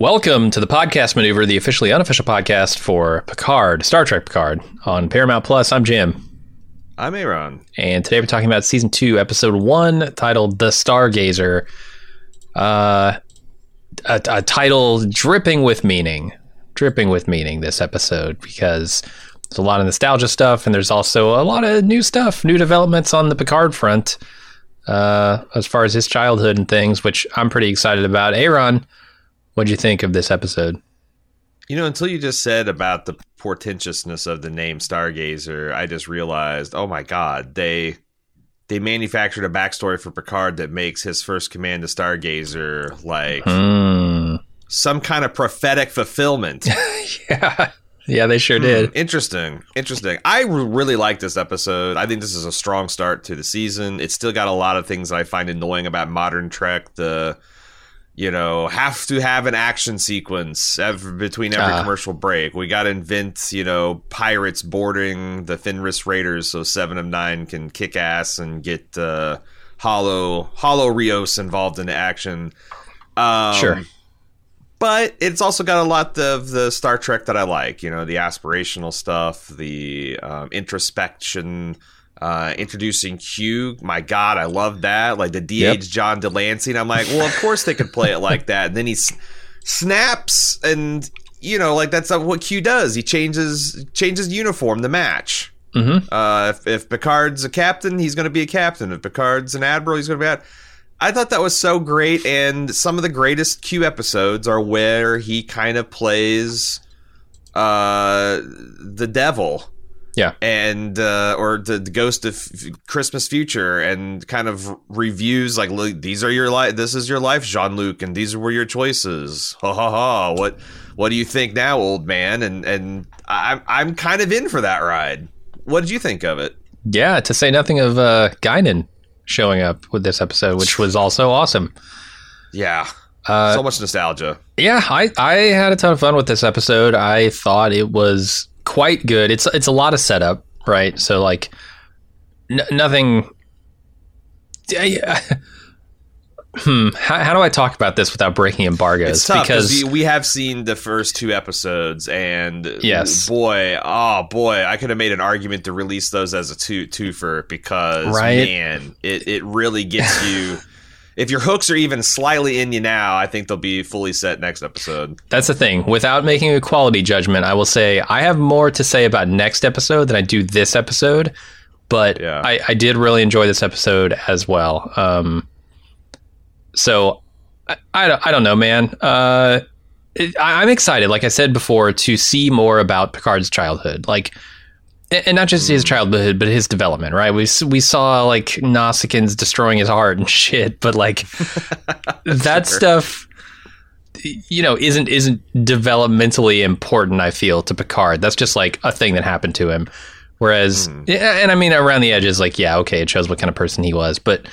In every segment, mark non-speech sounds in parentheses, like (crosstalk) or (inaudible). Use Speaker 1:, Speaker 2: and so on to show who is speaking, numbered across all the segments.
Speaker 1: Welcome to the podcast maneuver, the officially unofficial podcast for Picard, Star Trek Picard on Paramount Plus. I'm Jim.
Speaker 2: I'm Aaron.
Speaker 1: And today we're talking about season two, episode one, titled The Stargazer. Uh, a, a title dripping with meaning. Dripping with meaning this episode because there's a lot of nostalgia stuff and there's also a lot of new stuff, new developments on the Picard front uh, as far as his childhood and things, which I'm pretty excited about. Aaron, What'd you think of this episode?
Speaker 2: You know, until you just said about the portentousness of the name Stargazer, I just realized, oh my god, they they manufactured a backstory for Picard that makes his first command to Stargazer like
Speaker 1: mm.
Speaker 2: some kind of prophetic fulfillment. (laughs)
Speaker 1: yeah. Yeah, they sure did.
Speaker 2: Hmm, interesting. Interesting. I really like this episode. I think this is a strong start to the season. It's still got a lot of things that I find annoying about modern Trek. The you know, have to have an action sequence every, between every uh, commercial break. We got to invent, you know, pirates boarding the Fenris Raiders so Seven of Nine can kick ass and get uh, Holo Holo Rios involved in the action.
Speaker 1: Um, sure.
Speaker 2: But it's also got a lot of the Star Trek that I like, you know, the aspirational stuff, the um, introspection, uh, introducing Q. My God, I love that. Like the DH yep. John de Lancie. And I'm like, well, of course they could play it like that. And then he s- snaps, and you know, like that's what Q does. He changes changes uniform the match.
Speaker 1: Mm-hmm.
Speaker 2: Uh, if, if Picard's a captain, he's going to be a captain. If Picard's an admiral, he's going to be. I thought that was so great, and some of the greatest Q episodes are where he kind of plays uh, the devil
Speaker 1: yeah,
Speaker 2: and uh, or the, the, Ghost of Christmas Future, and kind of reviews like, these are your life, this is your life, Jean Luc, and these were your choices. Ha ha ha! What what do you think now, old man? And and I'm I'm kind of in for that ride. What did you think of it?
Speaker 1: Yeah, to say nothing of uh, Guinan showing up with this episode, which was also awesome.
Speaker 2: Yeah, uh, so much nostalgia.
Speaker 1: Yeah, I I had a ton of fun with this episode. I thought it was quite good. It's it's a lot of setup, right? So like n- nothing. Yeah, (laughs) hmm. How, how, do I talk about this without breaking embargoes?
Speaker 2: It's tough because we have seen the first two episodes, and
Speaker 1: yes,
Speaker 2: boy, oh boy, I could have made an argument to release those as a two twofer because
Speaker 1: right?
Speaker 2: man, it it really gets you (laughs) if your hooks are even slightly in you now, I think they'll be fully set next episode.
Speaker 1: That's the thing. Without making a quality judgment, I will say I have more to say about next episode than I do this episode. But yeah. I, I did really enjoy this episode as well. Um, so I, I, I don't know, man. Uh, it, I'm excited, like I said before, to see more about Picard's childhood. Like, and not just his hmm. childhood, but his development, right? We we saw like Nausicaans destroying his heart and (laughs) shit, but like (laughs) that sure. stuff, you know, isn't isn't developmentally important. I feel to Picard, that's just like a thing that happened to him. Whereas, mm. and I mean, around the edges, like yeah, okay, it shows what kind of person he was, but.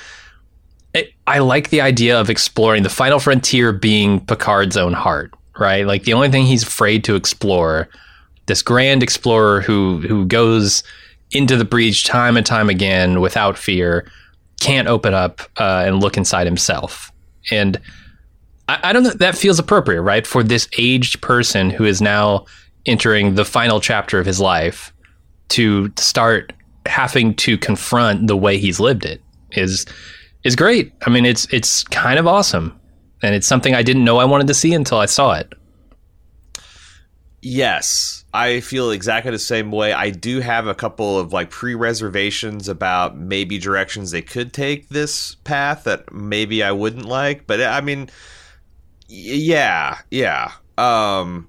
Speaker 1: It, I like the idea of exploring the final frontier being Picard's own heart, right? Like the only thing he's afraid to explore this grand explorer who who goes into the breach time and time again without fear, can't open up uh, and look inside himself. And I, I don't know that feels appropriate, right, for this aged person who is now entering the final chapter of his life to start having to confront the way he's lived it is is great. I mean, it's it's kind of awesome, and it's something I didn't know I wanted to see until I saw it.
Speaker 2: Yes, I feel exactly the same way. I do have a couple of like pre reservations about maybe directions they could take this path that maybe I wouldn't like. But I mean, yeah, yeah. Um,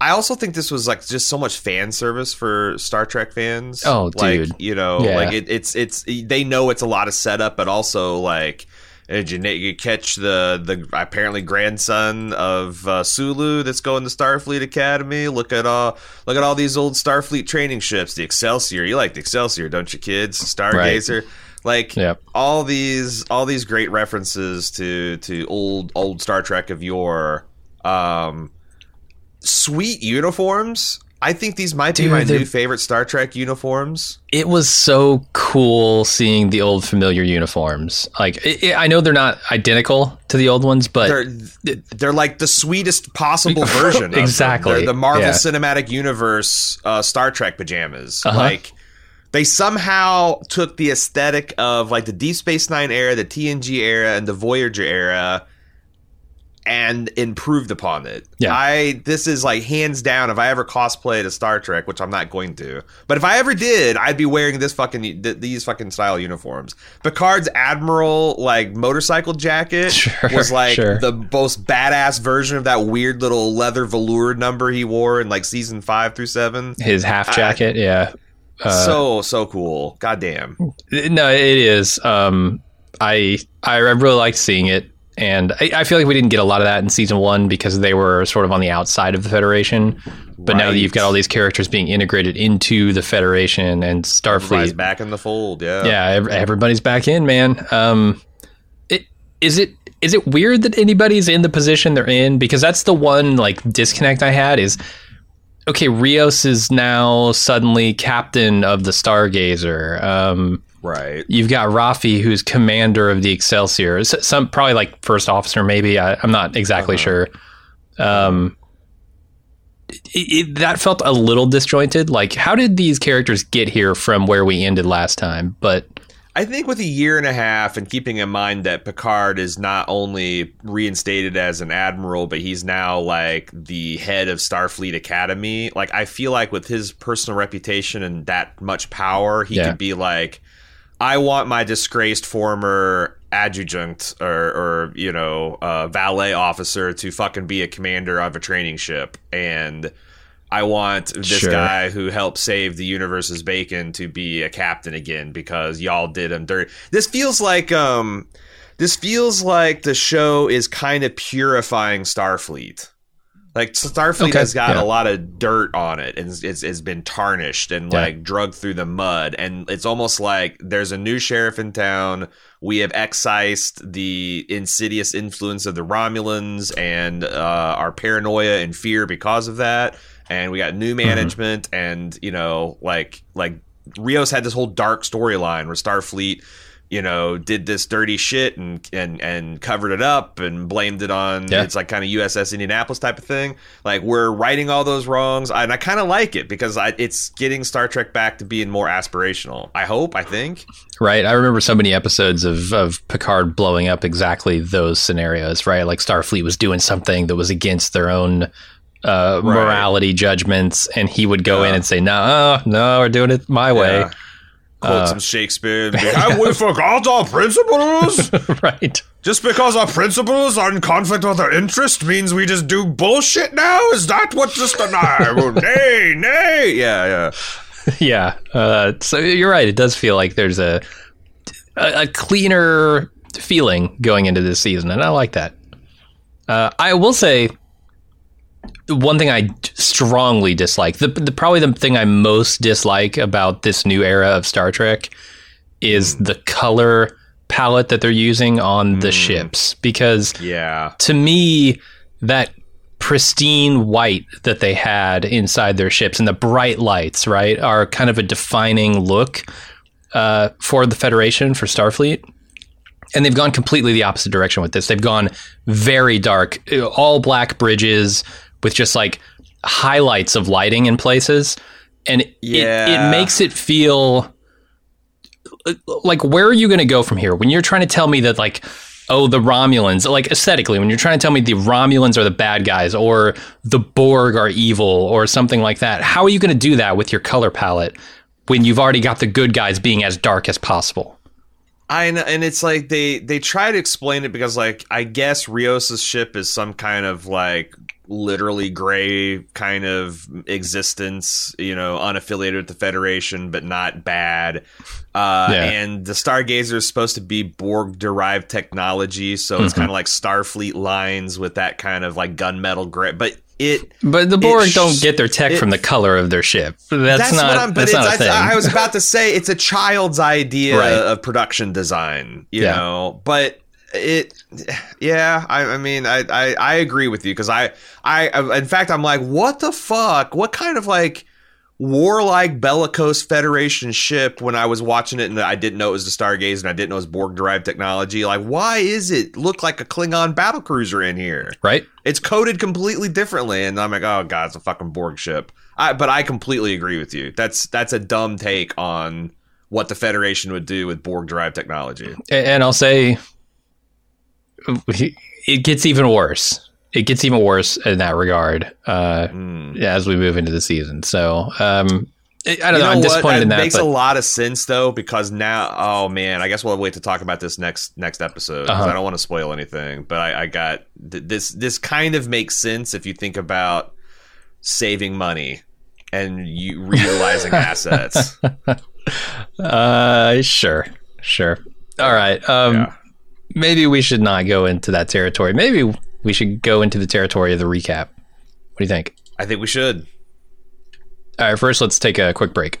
Speaker 2: I also think this was like just so much fan service for Star Trek fans.
Speaker 1: Oh,
Speaker 2: like,
Speaker 1: dude,
Speaker 2: you know,
Speaker 1: yeah.
Speaker 2: like it, it's it's they know it's a lot of setup, but also like you, you catch the the apparently grandson of uh, Sulu that's going to Starfleet Academy? Look at all look at all these old Starfleet training ships. The Excelsior, you like the Excelsior, don't you, kids? Stargazer. Right. Like yep. all these all these great references to to old old Star Trek of yore. Um, sweet uniforms. I think these might Dude, be my new favorite Star Trek uniforms.
Speaker 1: It was so cool seeing the old familiar uniforms. Like it, it, I know they're not identical to the old ones, but
Speaker 2: they're they're like the sweetest possible (laughs) version.
Speaker 1: exactly,
Speaker 2: they're the Marvel yeah. Cinematic Universe uh, Star Trek pajamas. Uh-huh. Like they somehow took the aesthetic of like the Deep Space Nine era, the TNG era, and the Voyager era and improved upon it. Yeah. I this is like hands down if I ever cosplayed a Star Trek, which I'm not going to. But if I ever did, I'd be wearing this fucking th- these fucking style uniforms. Picard's admiral like motorcycle jacket (laughs) sure, was like sure. the most badass version of that weird little leather velour number he wore in like season 5 through 7.
Speaker 1: His half jacket, I, yeah.
Speaker 2: Uh, so so cool. Goddamn.
Speaker 1: No, it is. Um I I really liked seeing it and I, I, feel like we didn't get a lot of that in season one because they were sort of on the outside of the Federation. But right. now that you've got all these characters being integrated into the Federation and Starfleet, everybody's
Speaker 2: back in the fold. Yeah,
Speaker 1: yeah, everybody's back in, man. Um, it is it is it weird that anybody's in the position they're in because that's the one like disconnect I had is okay, Rios is now suddenly captain of the Stargazer. Um,
Speaker 2: Right.
Speaker 1: You've got Raffi, who's commander of the Excelsior. Some probably like first officer, maybe. I, am not exactly uh-huh. sure. Um, it, it, that felt a little disjointed. Like, how did these characters get here from where we ended last time? But
Speaker 2: I think with a year and a half, and keeping in mind that Picard is not only reinstated as an admiral, but he's now like the head of Starfleet Academy. Like, I feel like with his personal reputation and that much power, he yeah. could be like I want my disgraced former adjutant or, or you know uh, valet officer to fucking be a commander of a training ship and I want this sure. guy who helped save the universe's bacon to be a captain again because y'all did him dirty. This feels like um this feels like the show is kind of purifying Starfleet. Like Starfleet okay. has got yeah. a lot of dirt on it and it's, it's been tarnished and yeah. like drugged through the mud. And it's almost like there's a new sheriff in town. We have excised the insidious influence of the Romulans and uh, our paranoia and fear because of that. And we got new mm-hmm. management mm-hmm. and, you know, like, like Rios had this whole dark storyline where Starfleet you know, did this dirty shit and and and covered it up and blamed it on yeah. it's like kind of USS Indianapolis type of thing. Like we're righting all those wrongs, and I kind of like it because I, it's getting Star Trek back to being more aspirational. I hope. I think.
Speaker 1: Right. I remember so many episodes of of Picard blowing up exactly those scenarios. Right. Like Starfleet was doing something that was against their own uh, right. morality judgments, and he would go yeah. in and say, "No, no, we're doing it my way." Yeah
Speaker 2: quote uh, some Shakespeare. Have (laughs) we forgot our principles? (laughs)
Speaker 1: right.
Speaker 2: Just because our principles are in conflict with our interest means we just do bullshit now? Is that what just no, (laughs) nay, nay. Yeah, yeah.
Speaker 1: Yeah. Uh, so you're right. It does feel like there's a, a, a cleaner feeling going into this season, and I like that. Uh, I will say one thing I strongly dislike, the, the, probably the thing I most dislike about this new era of Star Trek is mm. the color palette that they're using on mm. the ships because
Speaker 2: yeah.
Speaker 1: to me that pristine white that they had inside their ships and the bright lights, right, are kind of a defining look uh, for the Federation for Starfleet. And they've gone completely the opposite direction with this. They've gone very dark, all black bridges, with just like highlights of lighting in places. And yeah. it, it makes it feel like where are you going to go from here? When you're trying to tell me that like oh the romulans like aesthetically when you're trying to tell me the romulans are the bad guys or the borg are evil or something like that how are you going to do that with your color palette when you've already got the good guys being as dark as possible?
Speaker 2: I know, and it's like they they try to explain it because like I guess Rios's ship is some kind of like literally gray kind of existence, you know, unaffiliated with the Federation, but not bad. Uh, yeah. And the Stargazer is supposed to be Borg derived technology, so mm-hmm. it's kind of like Starfleet lines with that kind of like gunmetal gray. But it,
Speaker 1: but the Borg sh- don't get their tech it, from the color of their ship. That's, that's not. What that's not a thing.
Speaker 2: I, I was about to say it's a child's idea (laughs) right. of production design, you yeah. know. But it yeah i, I mean I, I, I agree with you because I, I in fact i'm like what the fuck? What kind of like warlike bellicose federation ship when i was watching it and i didn't know it was the stargazer and i didn't know it was borg derived technology? Like why is it look like a klingon battle cruiser in here?
Speaker 1: Right.
Speaker 2: It's coded completely differently and i'm like oh god it's a fucking borg ship. I, but i completely agree with you. That's that's a dumb take on what the federation would do with borg derived technology.
Speaker 1: And i'll say it gets even worse. It gets even worse in that regard uh, mm. as we move into the season. So um, I don't you know. know. I'm disappointed
Speaker 2: that
Speaker 1: in that.
Speaker 2: Makes
Speaker 1: but...
Speaker 2: a lot of sense though, because now, oh man, I guess we'll wait to talk about this next next episode. Uh-huh. I don't want to spoil anything, but I, I got th- this. This kind of makes sense if you think about saving money and you realizing (laughs) assets.
Speaker 1: Uh, sure, sure. All right. Um, yeah maybe we should not go into that territory. Maybe we should go into the territory of the recap. What do you think?
Speaker 2: I think we should.
Speaker 1: All right, first let's take a quick break.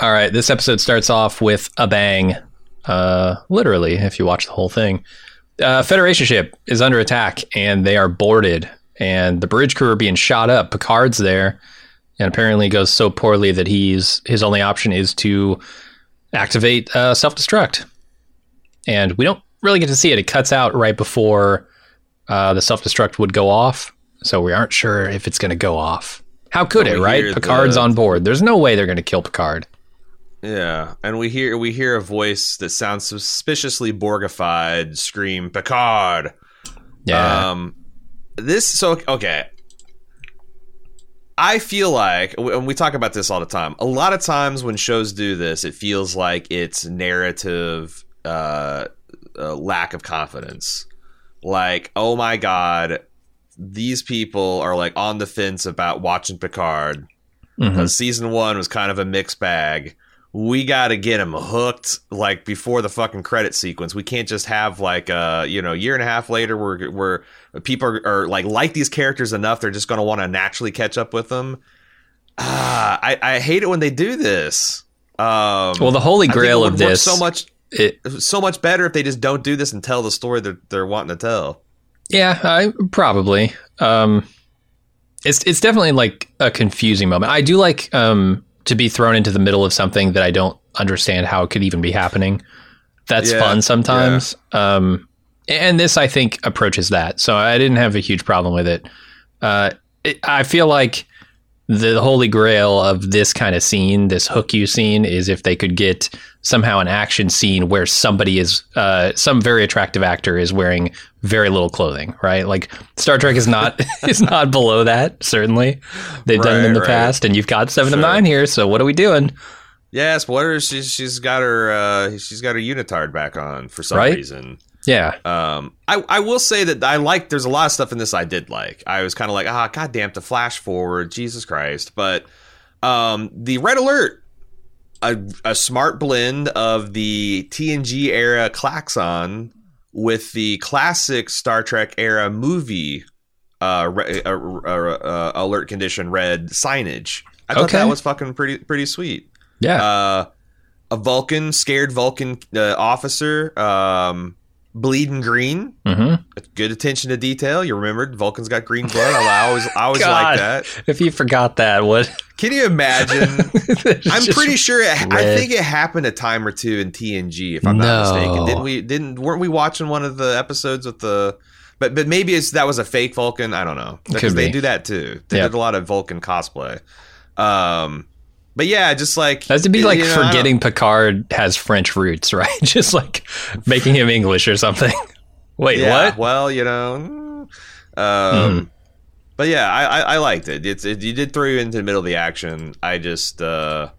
Speaker 1: All right, this episode starts off with a bang. Uh, literally, if you watch the whole thing. Uh, Federation ship is under attack and they are boarded, and the bridge crew are being shot up. Picard's there, and apparently it goes so poorly that he's his only option is to activate uh, self destruct. And we don't really get to see it. It cuts out right before uh, the self destruct would go off, so we aren't sure if it's going to go off. How could it, right? Picard's the... on board. There's no way they're going to kill Picard.
Speaker 2: Yeah, and we hear we hear a voice that sounds suspiciously Borgified scream Picard.
Speaker 1: Yeah. Um,
Speaker 2: this so okay. I feel like, and we talk about this all the time. A lot of times when shows do this, it feels like it's narrative uh, uh, lack of confidence. Like, oh my god, these people are like on the fence about watching Picard because mm-hmm. season one was kind of a mixed bag we got to get him hooked like before the fucking credit sequence. We can't just have like a uh, you know year and a half later where where people are, are like like these characters enough they're just going to want to naturally catch up with them. Ah, I, I hate it when they do this. Um,
Speaker 1: well, the holy grail of this
Speaker 2: so much it, so much better if they just don't do this and tell the story that they're wanting to tell.
Speaker 1: Yeah, I probably. Um, it's it's definitely like a confusing moment. I do like um to be thrown into the middle of something that I don't understand how it could even be happening. That's yeah, fun sometimes. Yeah. Um, and this, I think, approaches that. So I didn't have a huge problem with it. Uh, it I feel like the holy grail of this kind of scene, this hook you scene, is if they could get somehow an action scene where somebody is, uh, some very attractive actor is wearing very little clothing, right? Like Star Trek is not (laughs) is not below that. Certainly, they've right, done it in the right. past, and you've got seven sure. of nine here. So what are we doing?
Speaker 2: Yeah, spoilers. She's she's got her uh, she's got her unitard back on for some right? reason.
Speaker 1: Yeah.
Speaker 2: Um, I, I will say that I like, there's a lot of stuff in this I did like. I was kind of like, ah, goddamn, to flash forward, Jesus Christ. But um, the Red Alert, a, a smart blend of the TNG era klaxon with the classic Star Trek era movie uh, re- uh, uh, uh, alert condition red signage. I thought
Speaker 1: Okay.
Speaker 2: that was fucking pretty pretty sweet.
Speaker 1: Yeah.
Speaker 2: Uh, a Vulcan, scared Vulcan uh, officer, um, bleeding green.
Speaker 1: hmm
Speaker 2: Good attention to detail. You remembered Vulcan's got green blood. I always, I always like that.
Speaker 1: If you forgot that, what?
Speaker 2: Can you imagine? (laughs) I'm pretty sure. It, I think it happened a time or two in TNG, if I'm not mistaken. Didn't we? Didn't weren't we watching one of the episodes with the? But but maybe it's that was a fake Vulcan. I don't know because they do that too. They
Speaker 1: Yeah.
Speaker 2: did a lot of Vulcan cosplay. Um, but yeah, just like
Speaker 1: That would be like
Speaker 2: know,
Speaker 1: forgetting Picard has French roots, (laughs) right? Just like making him English or something. (laughs) Wait,
Speaker 2: yeah,
Speaker 1: what?
Speaker 2: Well, you know, mm, um, but yeah, I, I, I liked it. It's it, you did throw you into the middle of the action. I just uh,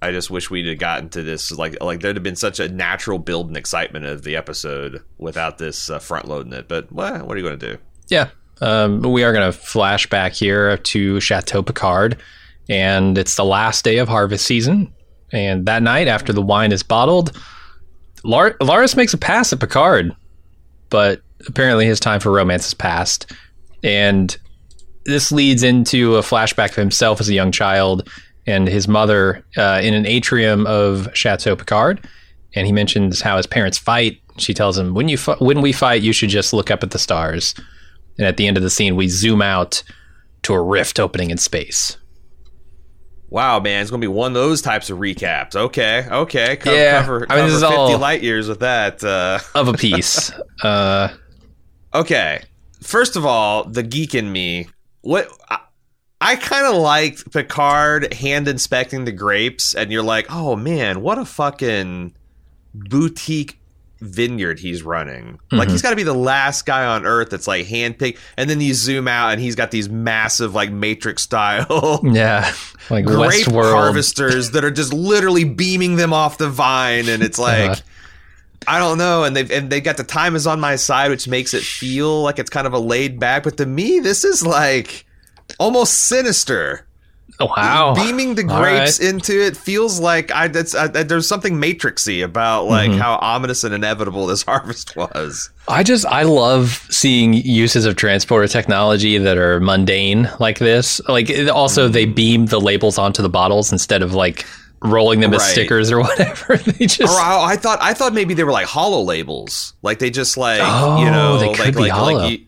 Speaker 2: I just wish we'd have gotten to this like like there'd have been such a natural build and excitement of the episode without this uh, front loading it. But well, what are you going to do?
Speaker 1: Yeah. Um, we are going to flash back here to Chateau Picard, and it's the last day of harvest season. And that night, after the wine is bottled, Lar- Laris makes a pass at Picard, but apparently his time for romance has passed. And this leads into a flashback of himself as a young child and his mother uh, in an atrium of Chateau Picard. And he mentions how his parents fight. She tells him, "When you when we fight, you should just look up at the stars." And at the end of the scene, we zoom out to a rift opening in space.
Speaker 2: Wow, man, it's going to be one of those types of recaps. Okay, okay, Co-
Speaker 1: Yeah,
Speaker 2: cover,
Speaker 1: I mean, this is
Speaker 2: 50
Speaker 1: all-
Speaker 2: light years with that. Uh,
Speaker 1: Of a piece. (laughs) uh,
Speaker 2: Okay. First of all, the geek in me. What I, I kind of liked Picard hand inspecting the grapes, and you're like, oh man, what a fucking boutique vineyard he's running. Like
Speaker 1: Mhm.
Speaker 2: he's got to be the last guy on Earth that's like handpicked, and then you zoom out, and he's got these massive like Matrix style. (laughs)
Speaker 1: yeah, (laughs) like
Speaker 2: Grape
Speaker 1: Westworld.
Speaker 2: harvesters that are just literally beaming them off the vine, and it's like
Speaker 1: Uh-huh.
Speaker 2: I don't know, and they've and they got the time is on my side, which makes it feel like it's kind of a laid back. But to me, this is like almost sinister.
Speaker 1: Oh, (laughs) wow.
Speaker 2: Beaming the grapes
Speaker 1: right.
Speaker 2: into it feels like I, that's, I, there's something matrixy about like
Speaker 1: Mhm.
Speaker 2: how ominous and inevitable this (laughs) harvest was.
Speaker 1: I just I love seeing uses of transporter technology that are mundane like this. Like it- also they mm. beam the labels onto the bottles instead of like rolling them as stickers or (laughs) whatever. they just
Speaker 2: Or I, I thought I thought maybe they were like hollow labels, like they just like
Speaker 1: Oh,
Speaker 2: you know,
Speaker 1: they
Speaker 2: like
Speaker 1: could be
Speaker 2: like,
Speaker 1: hollow.
Speaker 2: like you,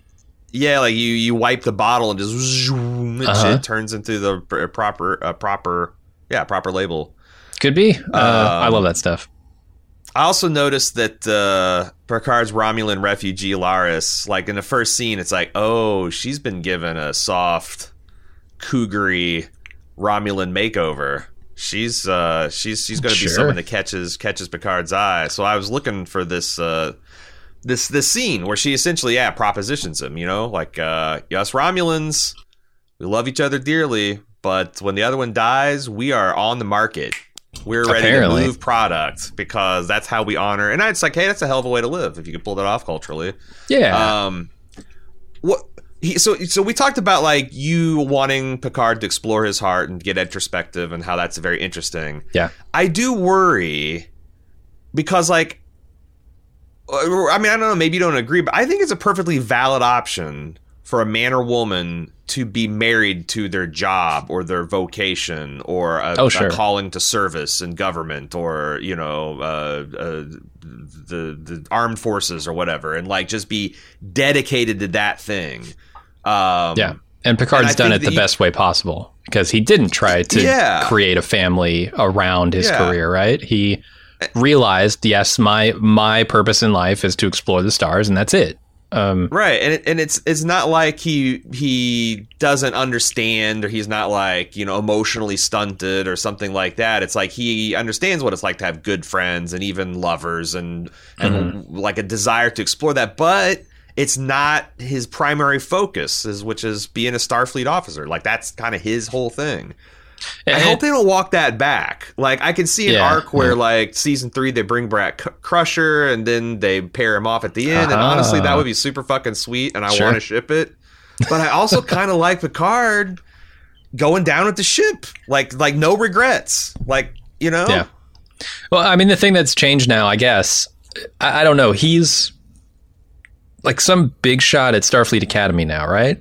Speaker 2: yeah, like you you wipe the bottle and just zoom,
Speaker 1: Uh-huh.
Speaker 2: shit turns into the proper uh, proper yeah proper label.
Speaker 1: could be. Uh, I
Speaker 2: Um,
Speaker 1: love that stuff.
Speaker 2: I also noticed that uh, Picard's Romulan refugee Laris, like in the first scene, it's like, oh, she's been given a soft, cougary Romulan makeover. She's uh, she's she's going to be someone that catches catches Picard's eye. So I was looking for this uh, this this scene where she essentially yeah propositions him. You know, like uh, us Romulans, we love each other dearly, but when the other one dies, we are on the market. We're ready
Speaker 1: Apparently.
Speaker 2: to move product because that's how we honor. And it's like, hey, that's a hell of a way to live if you can pull that off culturally.
Speaker 1: Yeah.
Speaker 2: Um, what? He, so so we talked about like you wanting Picard to explore his heart and get introspective and how that's very interesting.
Speaker 1: yeah.
Speaker 2: I do worry because like I mean I don't know maybe you don't agree but I think it's a perfectly valid option for a man or woman to be married to their job or their vocation or a,
Speaker 1: Oh, sure.
Speaker 2: a calling to service in government or you know uh, uh, the the armed forces or whatever and like just be dedicated to that thing. Um,
Speaker 1: Yeah. And Picard's
Speaker 2: and
Speaker 1: done it the
Speaker 2: you-
Speaker 1: best way possible because he didn't try to
Speaker 2: Yeah.
Speaker 1: create a family around his
Speaker 2: Yeah.
Speaker 1: career, right? He realized, yes, my my purpose in life is to explore the stars and that's it. Um,
Speaker 2: Right, and it, and it's it's not like he he doesn't understand or he's not like you know emotionally stunted or something like that. It's like he understands what it's like to have good friends and even lovers and and like a desire to explore that, but it's not his primary focus, is which is being a Starfleet officer. Like that's kind of his whole thing. I hope they don't walk that back. Like I can see an
Speaker 1: Yeah,
Speaker 2: arc where
Speaker 1: yeah.
Speaker 2: like season three they bring back Crusher and then they pair him off at the end. And uh-huh. honestly, that would be super fucking sweet, and I
Speaker 1: Sure.
Speaker 2: want to ship it. But I also (laughs) kind of like Picard going down with the ship, like like no regrets, like you know.
Speaker 1: Yeah. Well, I mean, the thing that's changed now, I guess, I, I don't know. He's like some big shot at Starfleet Academy now, right?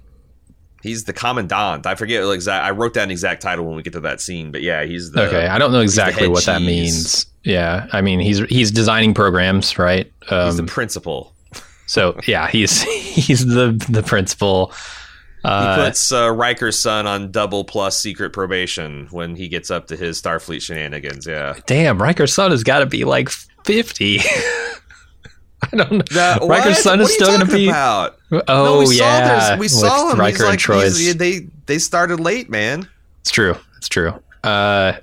Speaker 2: He's the commandant. I forget exact. I wrote down the exact title when we get to that scene, but yeah, he's the.
Speaker 1: Okay, I don't know exactly what cheese. that means. Yeah, I mean he's he's designing programs, right?
Speaker 2: Um, he's the principal.
Speaker 1: So yeah, he's (laughs) he's the the principal.
Speaker 2: Uh, he puts uh, Riker's son on double plus secret probation when he gets up to his Starfleet shenanigans. Yeah.
Speaker 1: Damn, Riker's son has got to be like fifty. (laughs) (laughs) I don't know. That, Riker's son
Speaker 2: what
Speaker 1: is still going to be.
Speaker 2: About?
Speaker 1: Oh no, we
Speaker 2: yeah,
Speaker 1: saw
Speaker 2: we saw him. Riker he's like, and Troi's. They they started late, man.
Speaker 1: It's true. It's true. Uh,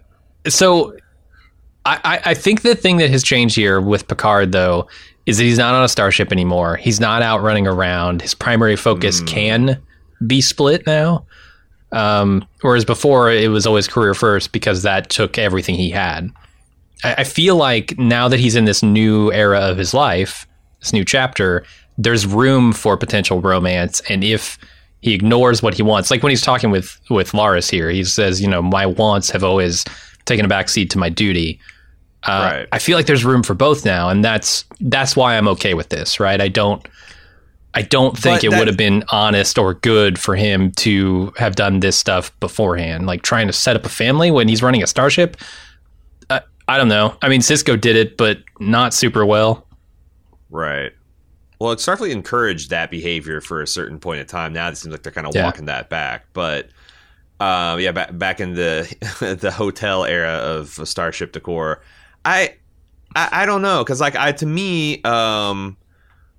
Speaker 1: so I, I think the thing that has changed here with Picard though is that he's not on a starship anymore. He's not out running around. His primary focus mm. can be split now. Um, whereas before it was always career first because that took everything he had. I, I feel like now that he's in this new era of his life, this new chapter, there's room for potential romance. And if he ignores what he wants, like when he's talking with with Laris here, he says, you know, my wants have always taken a backseat to my duty. Uh, right. I feel like there's room for both now, and that's that's why I'm okay with this. Right? I don't. I don't think but it would have been honest or good for him to have done this stuff beforehand, like trying to set up a family when he's running a starship. Uh, I don't know. I mean, Sisko did it, but not super well.
Speaker 2: Right. Well, it Starfleet encouraged that behavior for a certain point of time. Now it seems like they're kind of yeah. walking that back. But uh, yeah, back back in the (laughs) the hotel era of Starship Decor, I I, I don't know because like I to me, um,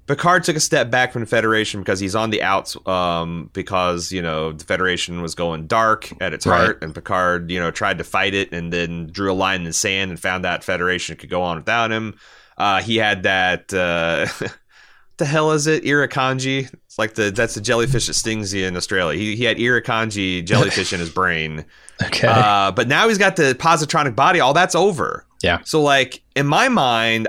Speaker 2: Picard took a step back from the Federation because he's on the outs. Um, because you know the Federation was going dark at its right. heart, and Picard, you know, tried to fight it, and then drew a line in the sand and found out Federation could go on without him. Uh, he had that. Uh, (laughs) the hell is it? Irukandji. It's like the that's the jellyfish that stings you in Australia. He he had Irukandji jellyfish in his brain. (laughs)
Speaker 1: Okay.
Speaker 2: Uh, but now he's got the positronic body. All that's over.
Speaker 1: Yeah.
Speaker 2: So like in my mind,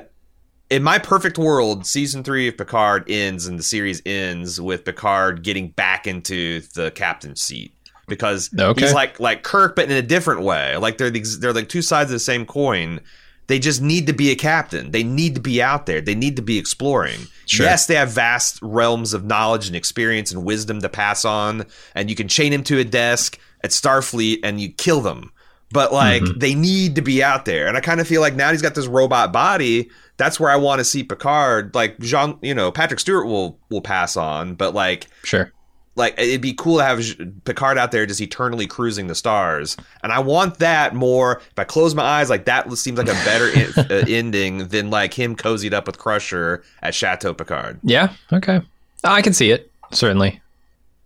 Speaker 2: in my perfect world, season three of Picard ends and the series ends with Picard getting back into the captain's seat because okay. he's like like Kirk, but in a different way. Like they're these they're like two sides of the same coin. They just need to be a captain. They need to be out there. They need to be exploring. Sure. Yes, they have vast realms of knowledge and experience and wisdom to pass on, and you can chain them to a desk at Starfleet and you kill them but like mm-hmm. they need to be out there. And I kind of feel like now he's got this robot body. That's where I want to see Picard. Like Jean, you know, Patrick Stewart will will pass on, but like
Speaker 1: sure.
Speaker 2: Like it'd be cool to have Picard out there just eternally cruising the stars, and I want that more. If I close my eyes, like that seems like a better in, (laughs) uh, ending than like him cozied up with Crusher at Chateau Picard.
Speaker 1: Yeah, okay, I can see it certainly.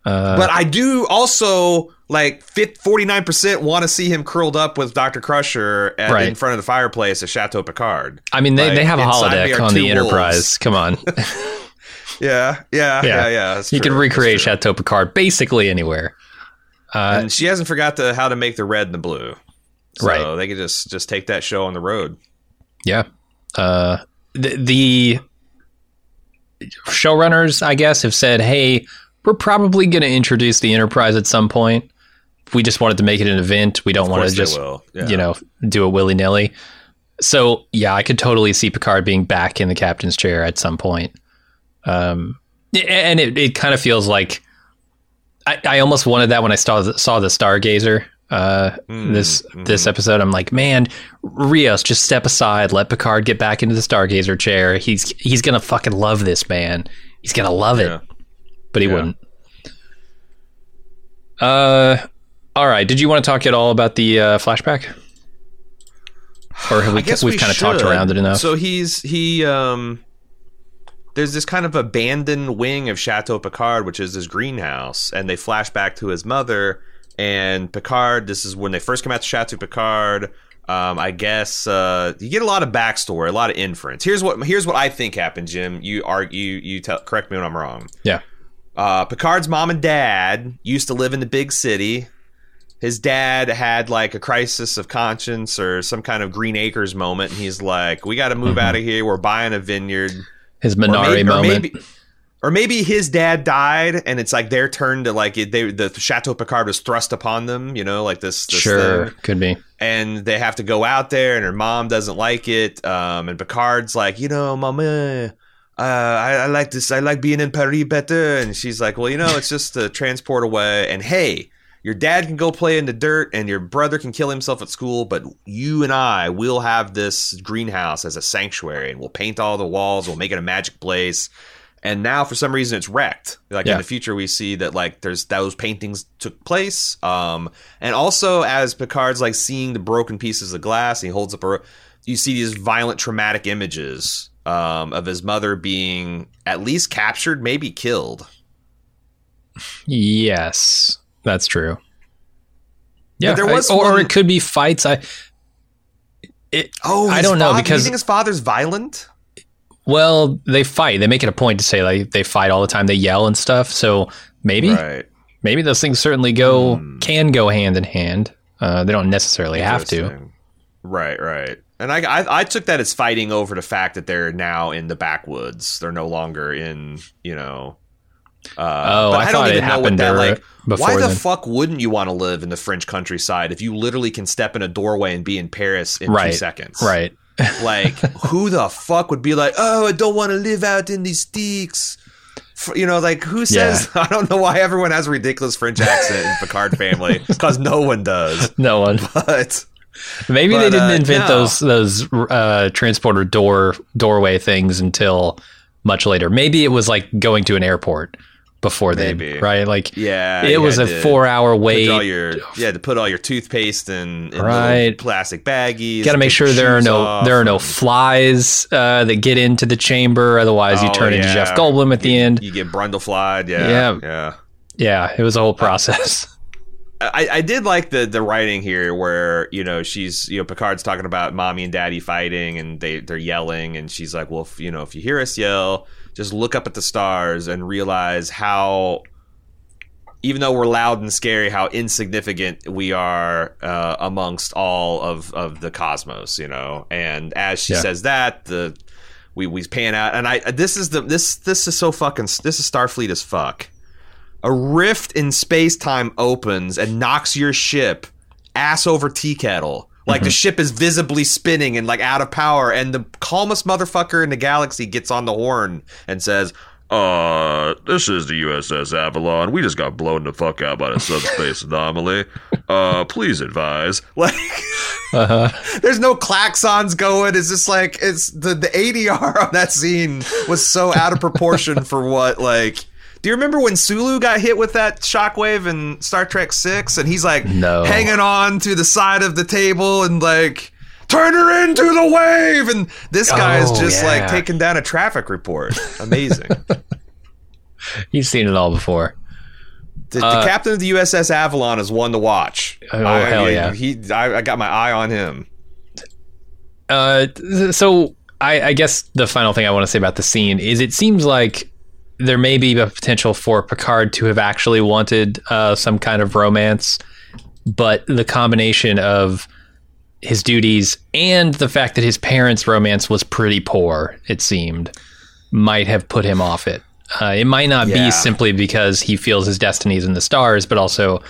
Speaker 2: Uh, but I do also like 49% want to see him curled up with Dr. Crusher at, right. in front of the fireplace at Chateau Picard.
Speaker 1: I mean, they, like, they have a holodeck on the Enterprise. Come on. (laughs)
Speaker 2: yeah, yeah, yeah, yeah.
Speaker 1: you can recreate Chateau Picard basically anywhere.
Speaker 2: Uh, and she hasn't forgot the, how to make the red and the blue. So right. they could just just take that show on the road.
Speaker 1: Yeah. Uh, the, the showrunners, I guess, have said, hey, we're probably going to introduce the Enterprise at some point. We just wanted to make it an event. We don't want to just, yeah. you know, do it willy nilly. So yeah, I could totally see Picard being back in the captain's chair at some point. Um, and it, it kind of feels like I, I almost wanted that when I saw the, saw the Stargazer uh, mm, this mm. this episode. I'm like, man, Rios, just step aside, let Picard get back into the Stargazer chair. He's he's gonna fucking love this man. He's gonna love it. Yeah but he yeah. wouldn't. Uh, all right. Did you want to talk at all about the uh, flashback? Or have we, we've we kind of talked around it enough?
Speaker 2: So he's he um there's this kind of abandoned wing of Chateau Picard, which is this greenhouse, and they flash back to his mother and Picard. This is when they first come out to Chateau Picard. Um, I guess uh, you get a lot of backstory, a lot of inference. Here's what here's what I think happened, Jim. You argue, you you tell, correct me when I'm wrong.
Speaker 1: Yeah.
Speaker 2: Uh, Picard's mom and dad used to live in the big city. His dad had like a crisis of conscience or some kind of Green Acres moment, and he's like, "We got to move mm-hmm. out of here. We're buying a vineyard."
Speaker 1: His Minari or maybe, moment.
Speaker 2: Or maybe, or maybe his dad died, and it's like their turn to like they the Chateau Picard was thrust upon them. You know, like this. this
Speaker 1: sure, thing. could be.
Speaker 2: And they have to go out there, and her mom doesn't like it. Um, and Picard's like, you know, mama uh, I, I like this. I like being in Paris better. And she's like, well, you know, it's just a transport away. And hey, your dad can go play in the dirt and your brother can kill himself at school, but you and I will have this greenhouse as a sanctuary and we'll paint all the walls. We'll make it a magic place. And now for some reason it's wrecked. Like
Speaker 1: Yeah.
Speaker 2: in the future we see that like there's those paintings took place. Um, and also as Picard's like seeing the broken pieces of glass, he holds up a you see these violent traumatic images um, of his mother being at least captured, maybe killed.
Speaker 1: Yes, that's true. Yeah,
Speaker 2: there was
Speaker 1: or, or
Speaker 2: one-
Speaker 1: it could be fights. I it,
Speaker 2: Oh,
Speaker 1: I don't know
Speaker 2: father-
Speaker 1: because
Speaker 2: you think his father's violent.
Speaker 1: well, they fight. They make it a point to say like they fight all the time. They yell and stuff. So maybe
Speaker 2: Right.
Speaker 1: maybe those things certainly go can go hand in hand. Uh, they don't necessarily have to.
Speaker 2: Right, right. And I, I, I took that as fighting over the fact that they're now in the backwoods. They're no longer in, you know. Uh,
Speaker 1: Oh,
Speaker 2: but
Speaker 1: I
Speaker 2: don't
Speaker 1: thought it
Speaker 2: even know what that, like. why the
Speaker 1: then.
Speaker 2: fuck wouldn't you want to live in the French countryside if you literally can step in a doorway and be in Paris in
Speaker 1: Right.
Speaker 2: two seconds?
Speaker 1: Right. (laughs)
Speaker 2: Like, who the fuck would be like, oh, I don't want to live out in these sticks? You know, like who says? (laughs) I don't know why everyone has a ridiculous French accent in Picard family (laughs) because no one does.
Speaker 1: No one.
Speaker 2: But
Speaker 1: Maybe
Speaker 2: But,
Speaker 1: they didn't
Speaker 2: uh,
Speaker 1: invent
Speaker 2: no.
Speaker 1: those those uh, transporter door doorway things until much later. Maybe it was like going to an airport before
Speaker 2: Maybe.
Speaker 1: then, right? Like
Speaker 2: yeah,
Speaker 1: it was a
Speaker 2: to
Speaker 1: four hour wait.
Speaker 2: all your yeah to put all your toothpaste in, in
Speaker 1: Right.
Speaker 2: plastic baggies.
Speaker 1: Got to make sure there are no
Speaker 2: off
Speaker 1: there are no flies uh, that get into the chamber. Otherwise, you
Speaker 2: Oh,
Speaker 1: turn into. Jeff Goldblum at the
Speaker 2: You-
Speaker 1: end.
Speaker 2: You get brundleflied. Yeah,
Speaker 1: Yeah.
Speaker 2: yeah.
Speaker 1: Yeah, it was a whole process. (laughs)
Speaker 2: I, I did like the the writing here where you know she's you know Picard's talking about mommy and daddy fighting and they they're yelling and she's like well if, you know if you hear us yell just look up at the stars and realize how even though we're loud and scary how insignificant we are uh, amongst all of of the cosmos you know and as she
Speaker 1: Yeah.
Speaker 2: says that the we we pan out and I this is the this this is so fucking this is Starfleet as fuck a rift in space time opens and knocks your ship ass over tea kettle. Like the ship is visibly spinning and like out of power, and the calmest motherfucker in the galaxy gets on the horn and says,
Speaker 3: Uh, this is the USS Avalon. We just got blown the fuck out by a subspace (laughs) anomaly. Uh, please advise. (laughs)
Speaker 2: like, uh-huh. there's no klaxons going. It's just like it's the the ADR on that scene was so out of proportion for what like. Do you remember when Sulu got hit with that shockwave in Star Trek Six, and he's like
Speaker 1: No.
Speaker 2: hanging on to the side of the table and like turn her into the wave, and this guy is
Speaker 1: Oh,
Speaker 2: just
Speaker 1: yeah.
Speaker 2: like taking down a traffic report. Amazing. (laughs)
Speaker 1: You've seen it all before.
Speaker 2: The, the
Speaker 1: Uh,
Speaker 2: captain of the USS Avalon is one to watch.
Speaker 1: Oh,
Speaker 2: I,
Speaker 1: hell yeah.
Speaker 2: He, I, I got my eye on him.
Speaker 1: Uh, so I, I guess the final thing I want to say about the scene is it seems like there may be a potential for Picard to have actually wanted uh, some kind of romance, but the combination of his duties and the fact that his parents' romance was pretty poor, it seemed, might have put him off it. Uh, it might not
Speaker 2: Yeah.
Speaker 1: be simply because he feels his destiny is in the stars, but also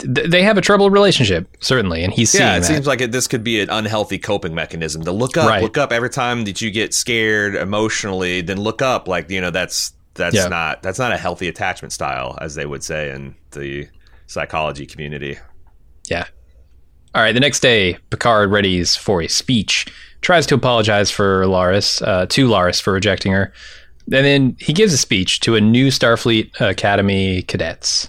Speaker 1: th- they have a troubled relationship, certainly, and he's seeing
Speaker 2: Yeah, it
Speaker 1: that.
Speaker 2: seems like it, this could be an unhealthy coping mechanism to look up,
Speaker 1: Right.
Speaker 2: look up every time that you get scared emotionally. Then look up, like you know, that's that's
Speaker 1: Yeah.
Speaker 2: not that's not a healthy attachment style, as they would say in the psychology community.
Speaker 1: Yeah. All right. The next day, Picard readies for a speech. Tries to apologize for Laris, uh, to Laris for rejecting her, and then he gives a speech to a new Starfleet Academy cadets.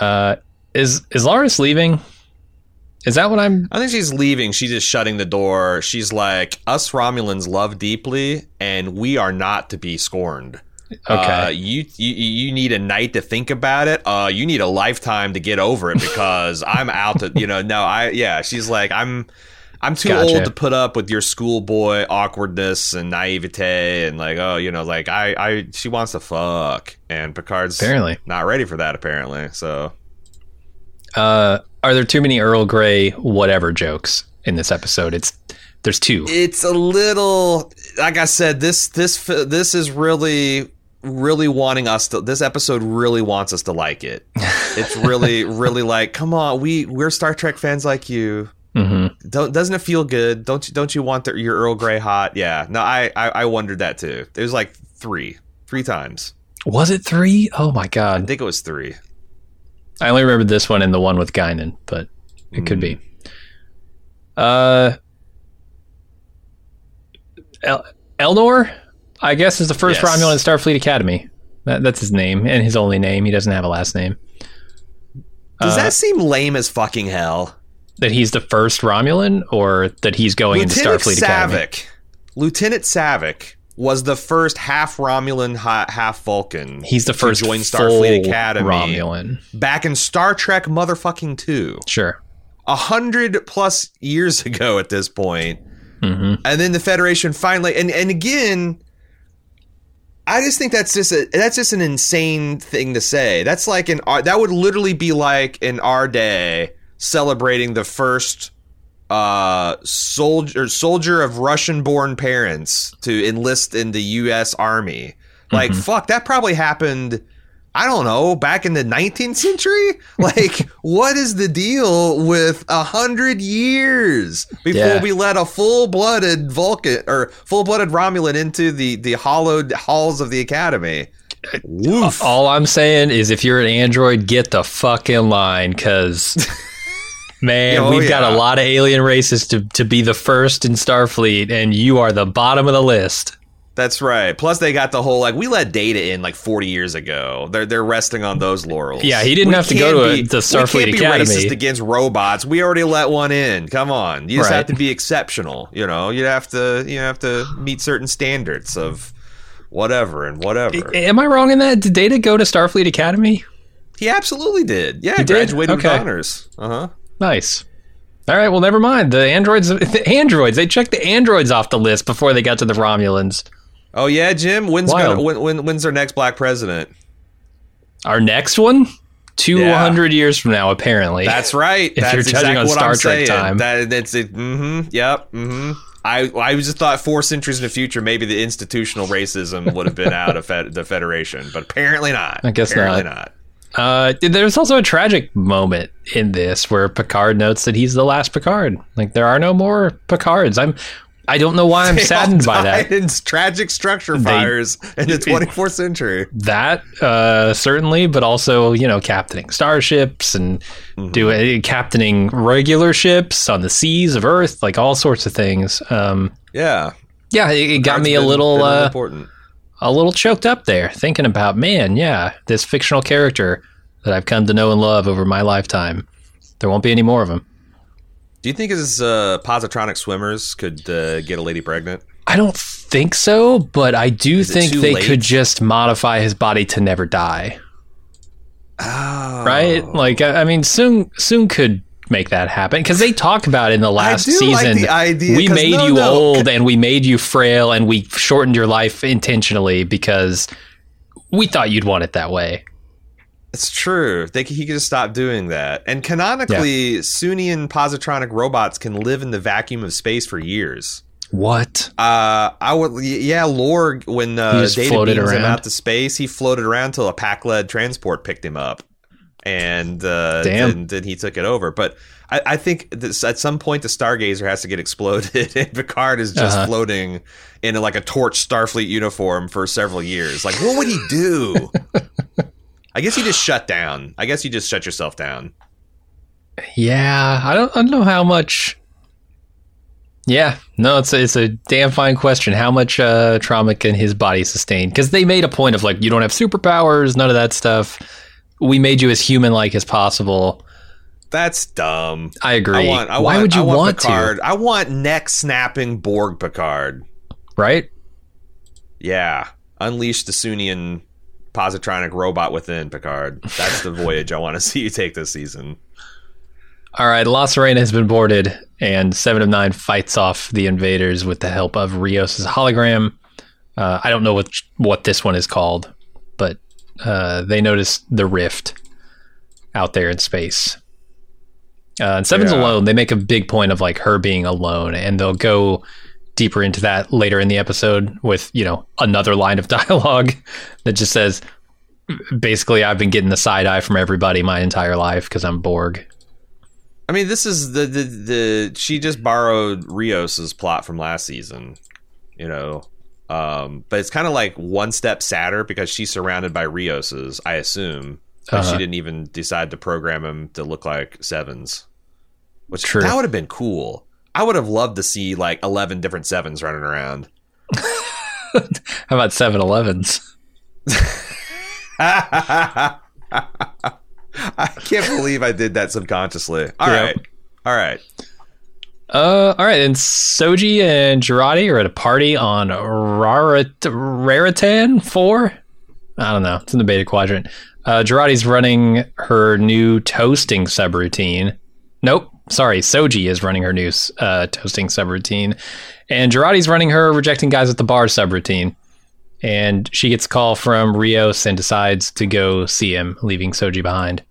Speaker 1: Uh, is is Laris leaving? Is that what I'm?
Speaker 2: I think she's leaving. She's just shutting the door. She's like, us Romulans love deeply, and we are not to be scorned.
Speaker 1: Okay.
Speaker 2: Uh, you, you you need a night to think about it. Uh, you need a lifetime to get over it because (laughs) I'm out to you know. No, I yeah. She's like I'm. I'm too
Speaker 1: Gotcha.
Speaker 2: old to put up with your schoolboy awkwardness and naivete and like oh you know like I I she wants to fuck and Picard's
Speaker 1: Apparently.
Speaker 2: not ready for that apparently so
Speaker 1: Uh, are there too many Earl Grey whatever jokes in this episode? It's there's two.
Speaker 2: it's a little like I said this this this is really really wanting us to this episode really wants us to like it. (laughs) It's really really like come on we we're Star Trek fans like you.
Speaker 1: Mm-hmm.
Speaker 2: Don't doesn't it feel good? Don't you don't you want the, your Earl Grey hot? Yeah. No, I, I I wondered that too. It was like three, three times.
Speaker 1: Was it three? Oh my god I
Speaker 2: think it was three.
Speaker 1: I only remember this one and the one with Guinan, but it could be. Uh, El- Elnor, I guess, is the first
Speaker 2: Yes.
Speaker 1: Romulan in Starfleet Academy. That, that's his name and his only name. He doesn't have a last name.
Speaker 2: Does
Speaker 1: Uh,
Speaker 2: that seem lame as fucking hell?
Speaker 1: That he's the first Romulan, or that he's going into
Speaker 2: Lieutenant
Speaker 1: Starfleet Academy.
Speaker 2: Savick, Lieutenant Savick was the first half Romulan, half Vulcan.
Speaker 1: He's the
Speaker 2: to
Speaker 1: first
Speaker 2: join Starfleet Academy
Speaker 1: Romulan.
Speaker 2: back in Star Trek motherfucking two.
Speaker 1: Sure.
Speaker 2: a hundred plus years (laughs) ago at this point.
Speaker 1: hmm
Speaker 2: and then the Federation finally and and again. I just think that's just a that's just an insane thing to say. That's like an that would literally be like in our day celebrating the first uh soldier soldier of Russian born parents to enlist in the US army. Like fuck that probably happened I don't know, back in the 19th century? (laughs) Like, what is the deal with a hundred years before
Speaker 1: Yeah.
Speaker 2: we let a full-blooded Vulcan or full-blooded Romulan into the the hollowed halls of the Academy? Woof.
Speaker 1: All I'm saying is, if you're an android, get the fuck in line, because (laughs) man,
Speaker 2: Oh,
Speaker 1: we've got a lot of alien races to to be the first in Starfleet, and you are the bottom of the list.
Speaker 2: That's right. Plus, they got the whole like we let Data in like 40 years ago. They're they're resting on those laurels.
Speaker 1: Yeah, he didn't
Speaker 2: We
Speaker 1: have to go to a- the Starfleet
Speaker 2: we can't be
Speaker 1: Academy.
Speaker 2: racist against robots. We already let one in. Come on, you just
Speaker 1: Right.
Speaker 2: have to be exceptional. You know, you have to you have to meet certain standards of whatever and whatever.
Speaker 1: Am I wrong in that? Did Data go to Starfleet Academy?
Speaker 2: he absolutely did. Yeah,
Speaker 1: He did?
Speaker 2: graduated with honors. Uh huh.
Speaker 1: Nice. All right. Well, never mind. The androids. (laughs) The androids. They checked the androids off the list before they got to the Romulans.
Speaker 2: Oh yeah, Jim. When's gonna, when, when when's our next black president?
Speaker 1: Our next one, two hundred years from now, apparently.
Speaker 2: That's right. (laughs)
Speaker 1: If
Speaker 2: That's
Speaker 1: you're judging
Speaker 2: exactly
Speaker 1: on Star
Speaker 2: I'm
Speaker 1: Trek
Speaker 2: saying.
Speaker 1: time.
Speaker 2: That that's it. Mm-hmm. Yep. Mm-hmm. I I just thought four centuries in the future, maybe the institutional racism would have been out of fed, the Federation, but apparently not.
Speaker 1: I guess
Speaker 2: apparently
Speaker 1: not. Uh, there's also a tragic moment in this where Picard notes that he's the last Picard. Like there are no more Picards. I'm. I don't know why I'm (laughs)
Speaker 2: They
Speaker 1: saddened by that.
Speaker 2: in tragic structure
Speaker 1: They-
Speaker 2: fires in the (laughs) 24th century.
Speaker 1: That uh, certainly, but also you know captaining starships and
Speaker 2: Mm-hmm.
Speaker 1: doing captaining regular ships on the seas of Earth, like all sorts of things. Um,
Speaker 2: Yeah,
Speaker 1: yeah, it, it got me a little
Speaker 2: been
Speaker 1: uh,
Speaker 2: important.
Speaker 1: A little choked up there, thinking about man, yeah, this fictional character that I've come to know and love over my lifetime. There won't be any more of them.
Speaker 2: Do you think his uh, positronic swimmers could uh, get a lady pregnant?
Speaker 1: I don't think so, but I do think they
Speaker 2: late?
Speaker 1: could just modify his body to never die.
Speaker 2: Oh.
Speaker 1: Right? Like I, I mean soon soon could make that happen because they talk about it in the last
Speaker 2: do like
Speaker 1: season.
Speaker 2: the idea,
Speaker 1: we made
Speaker 2: no,
Speaker 1: you
Speaker 2: no.
Speaker 1: old and we made you frail and we shortened your life intentionally because we thought you'd want it that way.
Speaker 2: It's true. They, he could just stop doing that. And canonically, Soongian positronic robots can live in the vacuum of space for years.
Speaker 1: What?
Speaker 2: Uh, I would, yeah, Lore, when
Speaker 1: He
Speaker 2: uh, Data
Speaker 1: floated
Speaker 2: beams him out to space, he floated around till a Pakled transport picked him up. And uh, then he took it over. But I, I think this, at some point the Stargazer has to get exploded, (laughs) and Picard is just
Speaker 1: Uh-huh.
Speaker 2: floating in like a torch Starfleet uniform for several years. Like, what would he do? (laughs) I guess you just shut down. I guess you just shut yourself down.
Speaker 1: Yeah, I don't, I don't know how much. Yeah, no, it's a, it's a damn fine question. How much uh, trauma can his body sustain? Because they made a point of like you don't have superpowers, none of that stuff. We made you as human like as possible.
Speaker 2: That's dumb.
Speaker 1: I agree.
Speaker 2: I want, I
Speaker 1: Why
Speaker 2: want,
Speaker 1: would you
Speaker 2: I want,
Speaker 1: want
Speaker 2: Picard. I want neck snapping Borg Picard.
Speaker 1: Right?
Speaker 2: Yeah, unleash the Soongian positronic robot within Picard. That's the (laughs) voyage I want to see you take this season.
Speaker 1: All right, La Sirena has been boarded, and Seven of Nine fights off the invaders with the help of Rios' hologram. Uh, I don't know what what this one is called, but uh, they notice the rift out there in space. Uh, and Seven's
Speaker 2: Yeah.
Speaker 1: alone. They make a big point of like her being alone, and they'll go deeper into that later in the episode with you know another line of (laughs) dialogue that just says basically I've been getting the side eye from everybody my entire life because I'm Borg.
Speaker 2: I mean, this is the the, the she just borrowed Rios's plot from last season, you know. Um, but it's kind of like one step sadder because she's surrounded by Rios's, I assume. But
Speaker 1: Uh-huh.
Speaker 2: she didn't even decide to program him to look like sevens. Which
Speaker 1: True.
Speaker 2: that would have been cool. I would have loved to see like eleven different sevens running around. (laughs)
Speaker 1: How about 7 Elevens? (laughs)
Speaker 2: I can't believe I did that subconsciously. All
Speaker 1: Yeah.
Speaker 2: right, all right.
Speaker 1: Uh, all right, and Soji and Jurati are at a party on Rarit- Raritan 4? I don't know. It's in the beta quadrant. Uh, Jurati's running her new toasting subroutine. Nope. Sorry, Soji is running her new uh, toasting subroutine. And Jurati's running her rejecting guys at the bar subroutine. And she gets a call from Rios and decides to go see him, leaving Soji behind.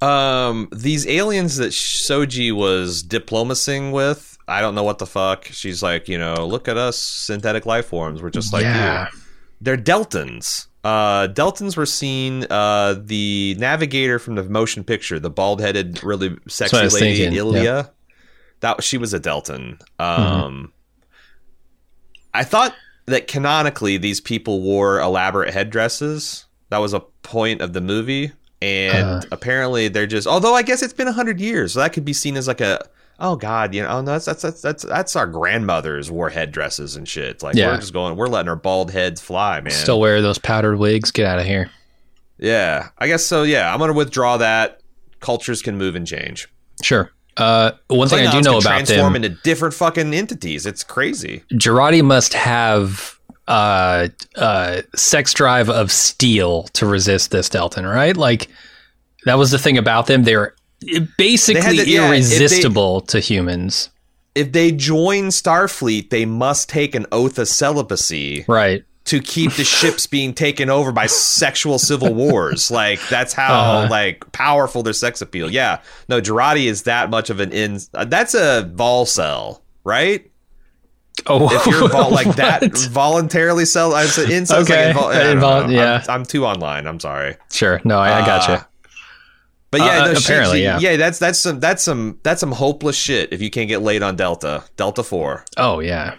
Speaker 2: Um, these aliens that Soji was diplomacing with, I don't know what the fuck. She's like, you know, look at us, synthetic life forms. We're just like
Speaker 1: Yeah.
Speaker 2: you. They're Deltans. Uh, Deltans were seen. Uh, the navigator from the motion picture, the bald-headed, really sexy lady,
Speaker 1: thinking,
Speaker 2: Ilia.
Speaker 1: yeah.
Speaker 2: That she was a Deltan.
Speaker 1: Mm-hmm.
Speaker 2: Um, I thought that canonically these people wore elaborate headdresses. That was a point of the movie, and
Speaker 1: Uh.
Speaker 2: apparently they're just. Although I guess it's been a hundred years, so that could be seen as like a. Oh God, you know, oh no, that's that's that's that's, that's our grandmothers wore headdresses and shit. Like
Speaker 1: Yeah.
Speaker 2: we're just going, we're letting our bald heads fly, man.
Speaker 1: Still wear those powdered wigs. Get out of here.
Speaker 2: yeah, I guess so. Yeah, I'm gonna withdraw that. Cultures can move and change.
Speaker 1: Sure. Uh, one thing I do know about
Speaker 2: transform
Speaker 1: them,
Speaker 2: into different fucking entities. It's crazy.
Speaker 1: Jurati must have uh, uh, sex drive of steel to resist this Deltan, right? Like that was the thing about them. They're basically
Speaker 2: They to- yeah, if they-
Speaker 1: irresistible to humans,
Speaker 2: If they join Starfleet, they must take an oath of celibacy.
Speaker 1: right?
Speaker 2: to keep the (laughs) ships being taken over by sexual civil wars. (laughs) Like that's how
Speaker 1: Uh-huh.
Speaker 2: like powerful their sex appeal. Yeah, no, Jurati is that much of an in. That's a vol cell, right?
Speaker 1: Oh,
Speaker 2: If you're (laughs) vol- like that voluntarily sell, I said incel.
Speaker 1: Okay,
Speaker 2: Like invol- I
Speaker 1: invol- yeah.
Speaker 2: I'm, I'm too online. I'm sorry.
Speaker 1: Sure. No, I, I got
Speaker 2: Uh,
Speaker 1: you.
Speaker 2: But yeah,
Speaker 1: Uh,
Speaker 2: no,
Speaker 1: apparently,
Speaker 2: she-
Speaker 1: yeah.
Speaker 2: yeah. That's that's some that's some that's some hopeless shit. If you can't get laid on Delta, Delta Four.
Speaker 1: Oh yeah.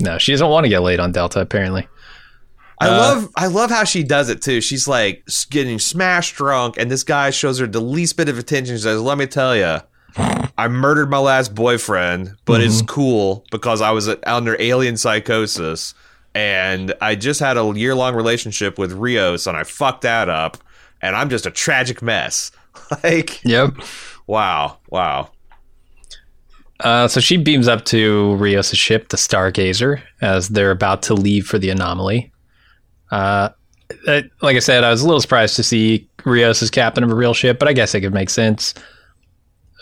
Speaker 1: No, she doesn't want to get laid on Delta. Apparently.
Speaker 2: I
Speaker 1: Uh,
Speaker 2: love I love how she does it too. She's like getting smashed drunk, and this guy shows her the least bit of attention. She says, "Let me tell you, I murdered my last boyfriend, but it's cool because I was under alien psychosis, and I just had a year long relationship with Rios, and I fucked that up, and I'm just a tragic mess." (laughs) like,
Speaker 1: Yep.
Speaker 2: wow, wow.
Speaker 1: Uh, so she beams up to Rios' ship, the Stargazer, as they're about to leave for the anomaly. Uh, uh, like I said, I was a little surprised to see Rios as captain of a real ship, but I guess it could make sense.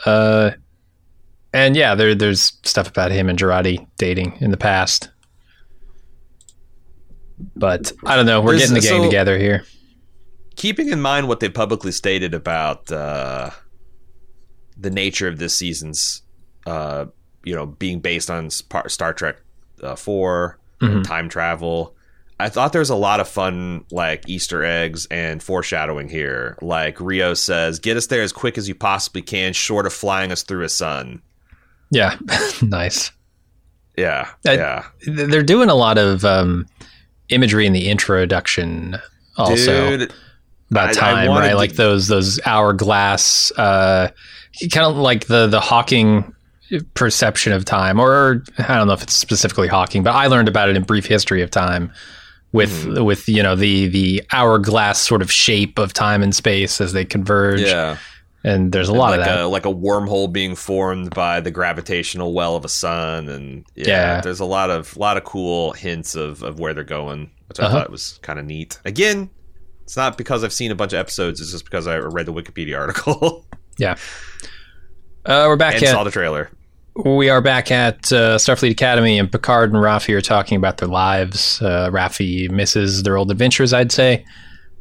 Speaker 1: Uh, and yeah, there, there's stuff about him and Jurati dating in the past. But I don't know. We're
Speaker 2: There's-
Speaker 1: getting the gang
Speaker 2: so-
Speaker 1: together here.
Speaker 2: keeping in mind what they publicly stated about uh, the nature of this season's, uh, you know, being based on Star Trek uh, 4
Speaker 1: Mhm.
Speaker 2: time travel, I thought there was a lot of fun, like Easter eggs and foreshadowing here. Like Rio says, "Get us there as quick as you possibly can, short of flying us through a sun."
Speaker 1: Yeah, (laughs) nice.
Speaker 2: Yeah,
Speaker 1: I-
Speaker 2: yeah.
Speaker 1: They're doing a lot of um, imagery in the introduction, also.
Speaker 2: Dude,
Speaker 1: about
Speaker 2: I- I
Speaker 1: time,
Speaker 2: wanted
Speaker 1: right?
Speaker 2: to-
Speaker 1: Like those those hourglass, uh, kind of like the the Hawking perception of time, or I don't know if it's specifically Hawking, but I learned about it in Brief History of Time with
Speaker 2: Mm-hmm.
Speaker 1: with you know the the hourglass sort of shape of time and space as they converge.
Speaker 2: yeah.
Speaker 1: and there's a lot
Speaker 2: like
Speaker 1: of that.
Speaker 2: A, like a wormhole being formed by the gravitational well of a sun, and yeah,
Speaker 1: Yeah.
Speaker 2: there's a lot of lot of cool hints of, of where they're going, which I
Speaker 1: Uh-huh.
Speaker 2: thought was kind of neat. Again, it's not because I've seen a bunch of episodes; it's just because I read the Wikipedia article (laughs)
Speaker 1: yeah. Uh, we're back
Speaker 2: and
Speaker 1: at
Speaker 2: saw the trailer.
Speaker 1: We are back at uh, Starfleet Academy, and Picard and Raffi are talking about their lives. Uh, Raffi misses their old adventures, I'd say.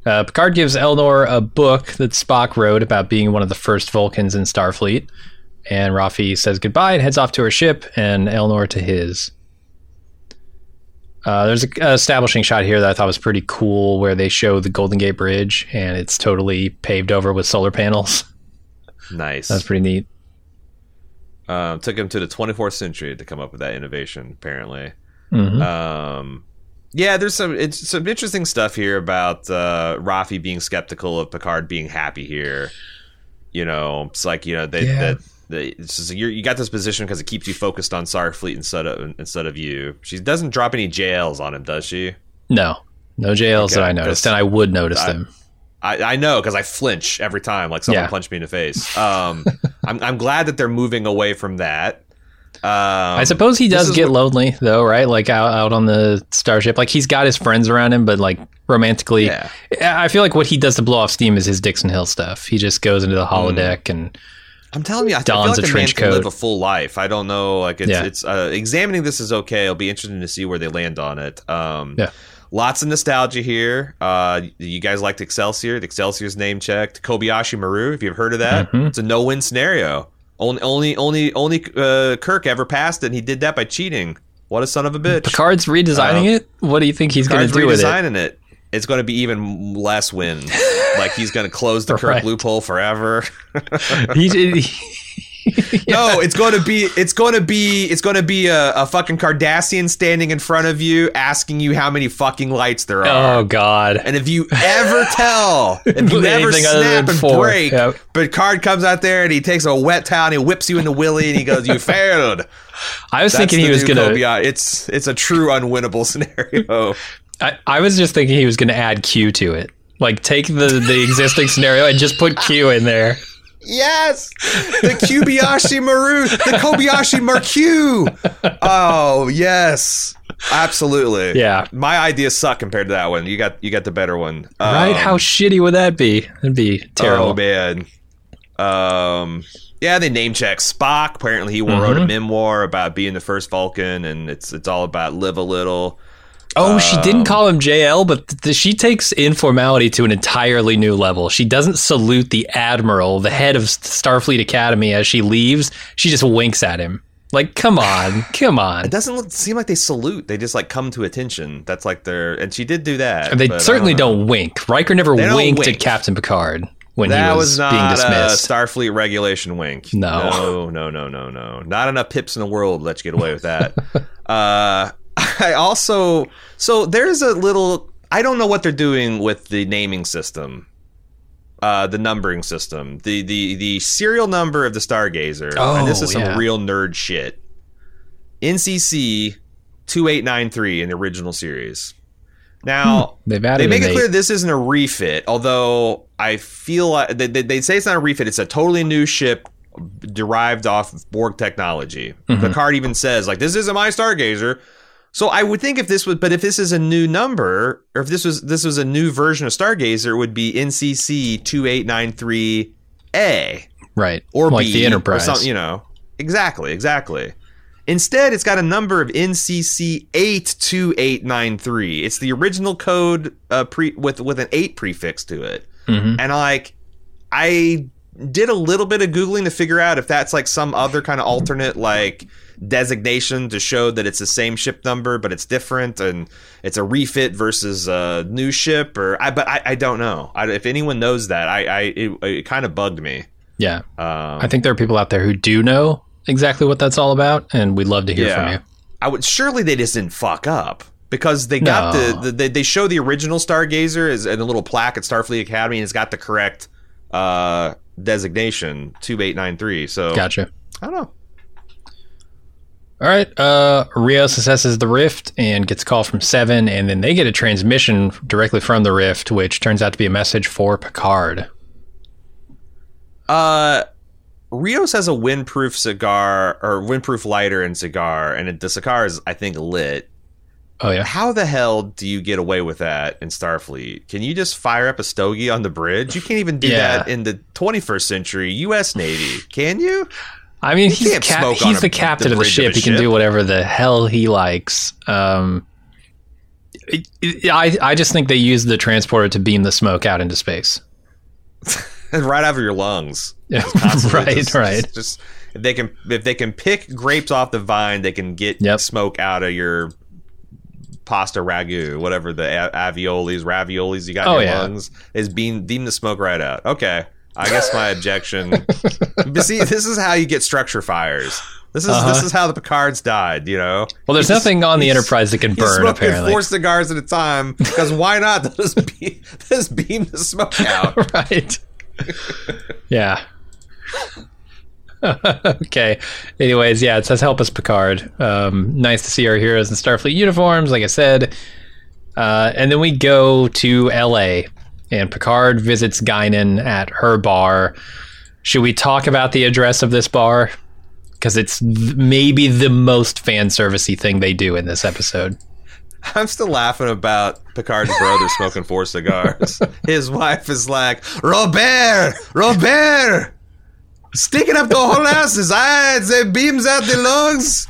Speaker 1: Uh, Picard gives Elnor a book that Spock wrote about being one of the first Vulcans in Starfleet. And Raffi says goodbye and heads off to her ship, and Elnor to his. Uh, there's a, a establishing shot here that I thought was pretty cool, where they show the Golden Gate Bridge, and it's totally paved over with solar panels. (laughs)
Speaker 2: Nice.
Speaker 1: That's pretty neat.
Speaker 2: Um, took him to the 24th century to come up with that innovation. Apparently.
Speaker 1: Mhm.
Speaker 2: Um, yeah, there's some it's some interesting stuff here about uh, Raffi being skeptical of Picard being happy here. You know, it's like you know they
Speaker 1: Yeah.
Speaker 2: that. The, it's just, you're, you got this position because it keeps you focused on Starfleet instead of instead of you. She doesn't drop any JLs on him, does she?
Speaker 1: No, no JLs
Speaker 2: Okay,
Speaker 1: that I noticed, and I would notice
Speaker 2: I-
Speaker 1: them.
Speaker 2: I, I know because I flinch every time, like someone
Speaker 1: Yeah.
Speaker 2: punched me in the face. Um, (laughs) I'm I'm glad that they're moving away from that. Um,
Speaker 1: I suppose he does get
Speaker 2: what-
Speaker 1: lonely though, right? Like out, out on the starship, like he's got his friends around him, but like romantically,
Speaker 2: Yeah.
Speaker 1: I feel like what he does to blow off steam is his Dixon Hill stuff. He just goes into the holodeck and
Speaker 2: I'm telling you, I feel
Speaker 1: dons
Speaker 2: like
Speaker 1: a
Speaker 2: the man
Speaker 1: trench
Speaker 2: can live
Speaker 1: coat.
Speaker 2: a full life. I don't know, like it's
Speaker 1: Yeah.
Speaker 2: it's uh, examining this is okay. It'll be interesting to see where they land on it. Um,
Speaker 1: Yeah.
Speaker 2: Lots of nostalgia here. Uh, you guys liked Excelsior. The Excelsior's name checked. Kobayashi Maru. If you've heard of that,
Speaker 1: Mhm.
Speaker 2: it's a no-win scenario. Only, only, only, only uh, Kirk ever passed it. and He did that by cheating. What a son of a bitch!
Speaker 1: Picard's redesigning
Speaker 2: Uh,
Speaker 1: it. What do you think he's going to do with it?
Speaker 2: redesigning it. It's going to be even less win. (laughs) like he's going to close the Kirk
Speaker 1: Right.
Speaker 2: loophole forever.
Speaker 1: He, he- (laughs) (laughs) (laughs)
Speaker 2: No, it's going to be it's going to be it's going to be a, a fucking Cardassian standing in front of you asking you how many fucking lights there oh, are.
Speaker 1: oh God!
Speaker 2: And if you ever (laughs) tell, if you ever snap and
Speaker 1: four,
Speaker 2: break,
Speaker 1: yep.
Speaker 2: but Card comes out there and he takes a wet towel and he whips you in the willy and he goes, "You (laughs) failed."
Speaker 1: I was
Speaker 2: That's
Speaker 1: thinking he was going to.
Speaker 2: It's it's a true unwinnable scenario.
Speaker 1: I, I was just thinking he was going to add Q to it. Like take the the existing scenario and just put Q in there.
Speaker 2: Yes, the Kobayashi Maru, the Kobayashi Marque. Oh yes, absolutely.
Speaker 1: Yeah.
Speaker 2: my ideas suck compared to that one. You got you got the better one,
Speaker 1: right?
Speaker 2: Um,
Speaker 1: How shitty would that be? It'd be terrible.
Speaker 2: Oh man. Um. Yeah, they name check Spock. Apparently, he wrote
Speaker 1: Mm-hmm.
Speaker 2: a memoir about being the first Vulcan, and it's it's all about live a little.
Speaker 1: Oh, she
Speaker 2: Um,
Speaker 1: didn't call him JL, but th- th- she takes informality to an entirely new level. She doesn't salute the admiral, the head of Starfleet Academy, as she leaves. She just winks at him. Like, come on, (laughs) come on.
Speaker 2: It doesn't look, seem like they salute. They just like come to attention. That's like their, and she did do that.
Speaker 1: They certainly
Speaker 2: don't
Speaker 1: don't, wink. Riker never
Speaker 2: They
Speaker 1: winked
Speaker 2: wink.
Speaker 1: at Captain Picard when
Speaker 2: that
Speaker 1: he
Speaker 2: was,
Speaker 1: was,
Speaker 2: not
Speaker 1: being
Speaker 2: a
Speaker 1: dismissed.
Speaker 2: Starfleet regulation wink.
Speaker 1: No.
Speaker 2: no, no, no, no, no. Not enough pips in the world let you get away with that. (laughs) uh, I also so there's a little. I don't know what they're doing with the naming system, uh, the numbering system, the the the serial number of the Stargazer. Oh, and this is some
Speaker 1: yeah.
Speaker 2: real nerd shit. NCC two eight nine three in the original series. Now
Speaker 1: They've added
Speaker 2: they make it clear this isn't a refit, although I feel like they, they, they say it's not a refit. It's a totally new ship derived off of Borg technology.
Speaker 1: Mm-hmm.
Speaker 2: Picard even says like, "This isn't my Stargazer." So I would think if this was, but if this is a new number, or if this was this was a new version of Stargazer, it would be NCC two eight nine three A
Speaker 1: right.
Speaker 2: or
Speaker 1: like
Speaker 2: B
Speaker 1: the Enterprise.
Speaker 2: or something. You know, exactly, exactly. Instead, it's got a number of NCC eight two eight nine three. It's the original code uh, pre with with an eight prefix to it,
Speaker 1: Mhm.
Speaker 2: and like I did a little bit of googling to figure out if that's like some other kind of alternate like designation to show that it's the same ship number but it's different and it's a refit versus a new ship or I but I, I don't know I, if anyone knows that I I it, it kind of bugged me
Speaker 1: Yeah.
Speaker 2: um,
Speaker 1: I think there are people out there who do know exactly what that's all about, and we'd love to hear from you.
Speaker 2: I would surely they just didn't fuck up because they got
Speaker 1: No.
Speaker 2: the, the they, they show the original Stargazer as in a little plaque at Starfleet Academy and it's got the correct uh designation 2893 so
Speaker 1: Gotcha.
Speaker 2: I don't know
Speaker 1: All right. Uh, Rios assesses the rift and gets a call from Seven, and then they get a transmission directly from the rift, which turns out to be a message for Picard.
Speaker 2: Uh, Rios has a windproof cigar or windproof lighter and cigar, and it, the cigar is, I think, lit.
Speaker 1: Oh yeah.
Speaker 2: How the hell do you get away with that in Starfleet? Can you just fire up a stogie on the bridge? You can't even do
Speaker 1: Yeah.
Speaker 2: that in the 21st century U.S. Navy, can you?
Speaker 1: I mean, he's cap- he's
Speaker 2: a-
Speaker 1: the captain
Speaker 2: the
Speaker 1: of the
Speaker 2: bridge of
Speaker 1: ship. He can
Speaker 2: ship.
Speaker 1: do whatever the hell he likes. Um, it- it- I I just think they use the transporter to beam the smoke out into space. (laughs)
Speaker 2: right out of your lungs.
Speaker 1: Yeah, (laughs) right,
Speaker 2: just-
Speaker 1: right.
Speaker 2: Just, just- if they can if they can pick grapes off the vine, they can get
Speaker 1: Yep.
Speaker 2: smoke out of your pasta ragu, whatever the a- aviolis, raviolis you got in
Speaker 1: Oh,
Speaker 2: your
Speaker 1: yeah.
Speaker 2: lungs. Is beam beam the smoke right out. Okay, I guess my objection. (laughs) but see, this is how you get structure fires. This is uh-huh. this is how the Picards died. You know.
Speaker 1: Well, there's he's, nothing on the Enterprise that can burn. apparently,
Speaker 2: four cigars at a time because why not? (laughs) just, be, just beam the smoke out. (laughs)
Speaker 1: right. yeah. (laughs) okay. Anyways, yeah, it says help us Picard. Um, nice to see our heroes in Starfleet uniforms, like I said. Uh, and then we go to L.A. and Picard visits Guinan at her bar. Should we talk about the address of this bar? Because it's th- maybe the most fan servicey thing they do in this episode.
Speaker 2: I'm still laughing about Picard's brother smoking four cigars. (laughs) His wife is like, Robert, Robert, sticking up the whole ass. His eyes, it beams out the lungs.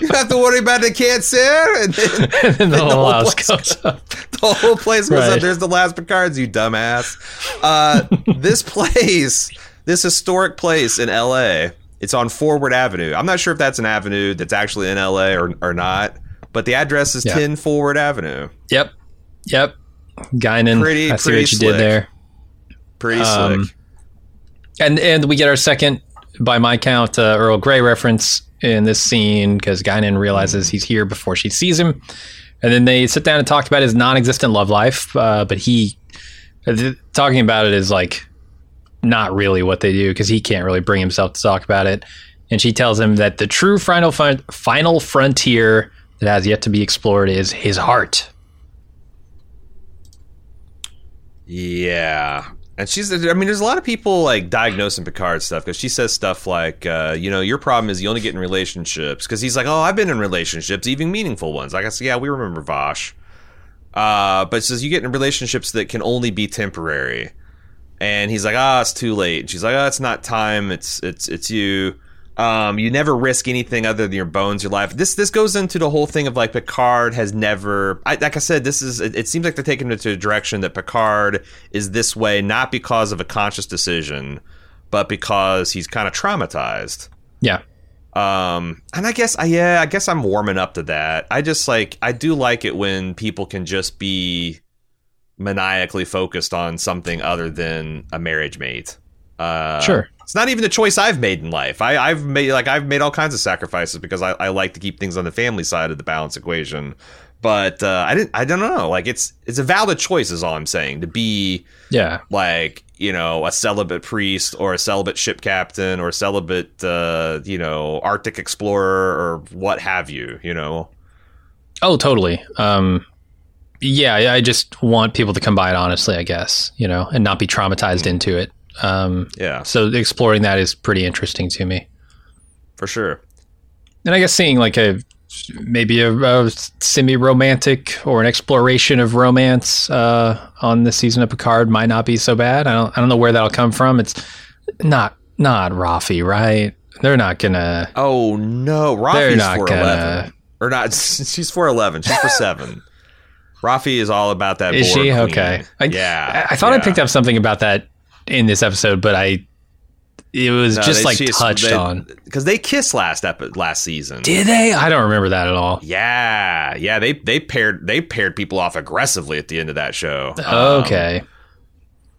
Speaker 2: You have to worry about the cancer. And then, (laughs)
Speaker 1: and then the, whole, the whole house goes up. (laughs)
Speaker 2: The whole place goes right. up. There's the last Picards, you dumbass. Uh, this (laughs) place, this historic place in LA, it's on Forward Avenue. I'm not sure if that's an avenue that's actually in LA or, or not, but the address is 10 Forward Avenue.
Speaker 1: Yep. Yep. Guinan. Pretty, I see what you slick. did there.
Speaker 2: Pretty um, slick.
Speaker 1: And and we get our second, by my count, uh, Earl Grey reference in this scene because Guinan realizes he's here before she sees him. And then they sit down and talk about his non existent love life. Uh, but he, th- talking about it is like not really what they do because he can't really bring himself to talk about it. And she tells him that the true final, final frontier that has yet to be explored is his heart.
Speaker 2: Yeah. And she's, I mean, there's a lot of people like diagnosing Picard stuff because she says stuff like, uh, you know, your problem is you only get in relationships. Because he's like, oh, I've been in relationships, even meaningful ones. Like I said, yeah, we remember Vash. Uh, but says you get in relationships that can only be temporary. And he's like, ah, oh, it's too late. And she's like, oh, it's not time. It's it's it's you. Um, you never risk anything other than your bones, your life. This this goes into the whole thing of like Picard has never. I, like I said, this is. It, it seems like they're taking it to a direction that Picard is this way not because of a conscious decision, but because he's kind of traumatized.
Speaker 1: Yeah.
Speaker 2: Um, and I guess, I, yeah, I guess I'm warming up to that. I just like, I do like it when people can just be maniacally focused on something other than a marriage mate. Uh,
Speaker 1: sure.
Speaker 2: It's not even the choice I've made in life. I, have made like I've made all kinds of sacrifices because I, I, like to keep things on the family side of the balance equation. But uh, I didn't. I don't know. Like it's it's a valid choice, is all I'm saying. To be
Speaker 1: yeah,
Speaker 2: like you know, a celibate priest or a celibate ship captain or a celibate uh, you know Arctic explorer or what have you. You know.
Speaker 1: Oh, totally. Um, yeah, I just want people to come by it honestly, I guess, you know, and not be traumatized mm-hmm. into it. Um,
Speaker 2: yeah.
Speaker 1: So exploring that is pretty interesting to me.
Speaker 2: For sure.
Speaker 1: And I guess seeing like a maybe a, a semi-romantic or an exploration of romance uh, on this season of Picard might not be so bad. I don't I don't know where that'll come from. It's not not Raffi, right? They're not gonna.
Speaker 2: Oh no, Raffi's for eleven or not? (laughs) She's for eleven. She's for seven. (laughs) Raffi is all about that.
Speaker 1: Is she
Speaker 2: queen.
Speaker 1: okay? I,
Speaker 2: yeah,
Speaker 1: I, I thought
Speaker 2: yeah.
Speaker 1: I picked up something about that in this episode, but I it was no, just like touched
Speaker 2: they,
Speaker 1: on
Speaker 2: because they kissed last epi- last season.
Speaker 1: Did they? I don't remember that at all.
Speaker 2: Yeah, yeah. They they paired they paired people off aggressively at the end of that show.
Speaker 1: Okay.
Speaker 2: Um,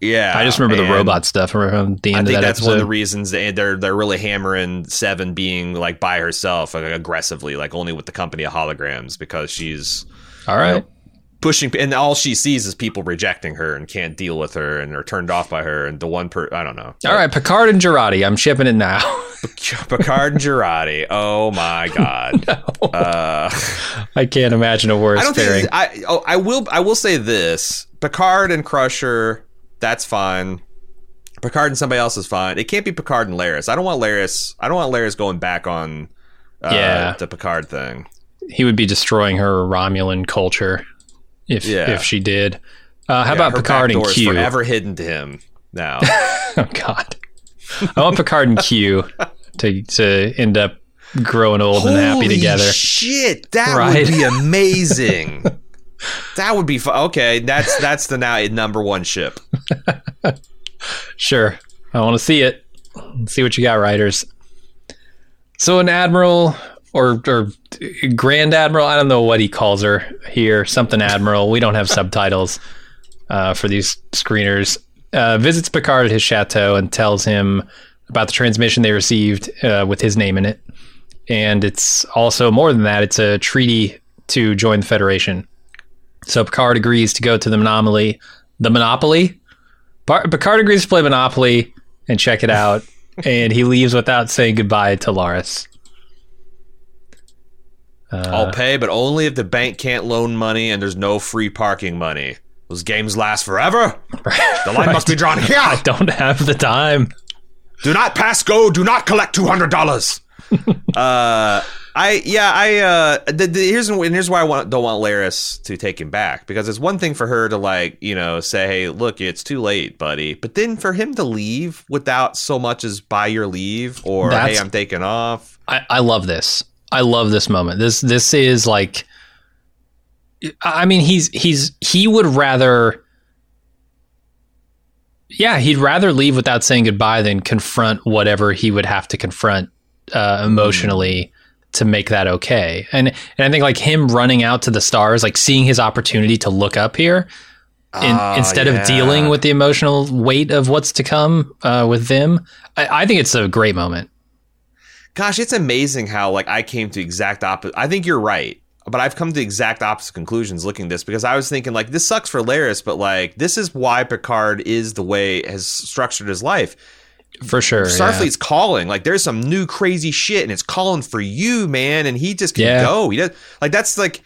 Speaker 2: yeah,
Speaker 1: I just remember the robot stuff from the end
Speaker 2: I think
Speaker 1: of that
Speaker 2: that's
Speaker 1: episode.
Speaker 2: one of the reasons they, they're they're really hammering Seven being like by herself, like aggressively, like only with the company of holograms because she's
Speaker 1: all right.
Speaker 2: You know, pushing and all she sees is people rejecting her and can't deal with her and are turned off by her and the one per I don't know.
Speaker 1: All right, Picard and Jurati, I'm shipping it now. (laughs)
Speaker 2: Picard and Jurati. Oh my (laughs) god. no. uh, (laughs)
Speaker 1: I can't imagine a worse
Speaker 2: I don't
Speaker 1: pairing.
Speaker 2: Think I oh, I will I will say this. Picard and Crusher, that's fine. Picard and somebody else is fine. It can't be Picard and Laris. I don't want Laris. I don't want Laris going back on uh, yeah. the Picard thing.
Speaker 1: He would be destroying her Romulan culture if yeah. if she did. Uh, how yeah, about Picard and Q?
Speaker 2: Forever hidden to him now. (laughs)
Speaker 1: oh God, I want Picard and Q to to end up growing old
Speaker 2: Holy
Speaker 1: and happy together.
Speaker 2: Shit, that right? would be (laughs) amazing. that would be fun. Okay, that's that's the now number one ship.
Speaker 1: sure, I want to see it. Let's see what you got, writers. So an admiral or or Grand Admiral. I don't know what he calls her here. Something Admiral. We don't have subtitles uh, for these screeners. uh, visits Picard at his chateau and tells him about the transmission they received uh, with his name in it. And it's also more than that, it's a treaty to join the Federation. So Picard agrees to go to the Monopoly. The Monopoly? Picard agrees to play Monopoly and check it out. and he leaves without saying goodbye to Laris.
Speaker 2: Uh, I'll pay, but only if the bank can't loan money and there's no free parking money. Those games last forever. The line must be drawn (laughs) here.
Speaker 1: I don't have the time.
Speaker 2: Do not pass go. Do not collect two hundred dollars. (laughs) uh, I yeah I uh the, the, here's and here's why I want don't want Laris to take him back because it's one thing for her to like you know say hey look it's too late buddy but then for him to leave without so much as buy your leave or That's, hey I'm taking off
Speaker 1: I, I love this I love this moment this this is like I mean he's he's he would rather yeah he'd rather leave without saying goodbye than confront whatever he would have to confront uh, emotionally. Mm to make that okay. And and I think like him running out to the stars, like seeing his opportunity to look up here, in, uh, instead yeah. of dealing with the emotional weight of what's to come uh, with them, I, I, think it's a great moment.
Speaker 2: Gosh, it's amazing how like I came to exact opposite. I think you're right, but I've come to exact opposite conclusions looking at this because I was thinking like this sucks for Laris, but like this is why Picard is the way has structured his life
Speaker 1: for sure.
Speaker 2: Starfleet's yeah. calling. Like there's some new crazy shit and it's calling for you, man. And he just can yeah. go. He does like that's like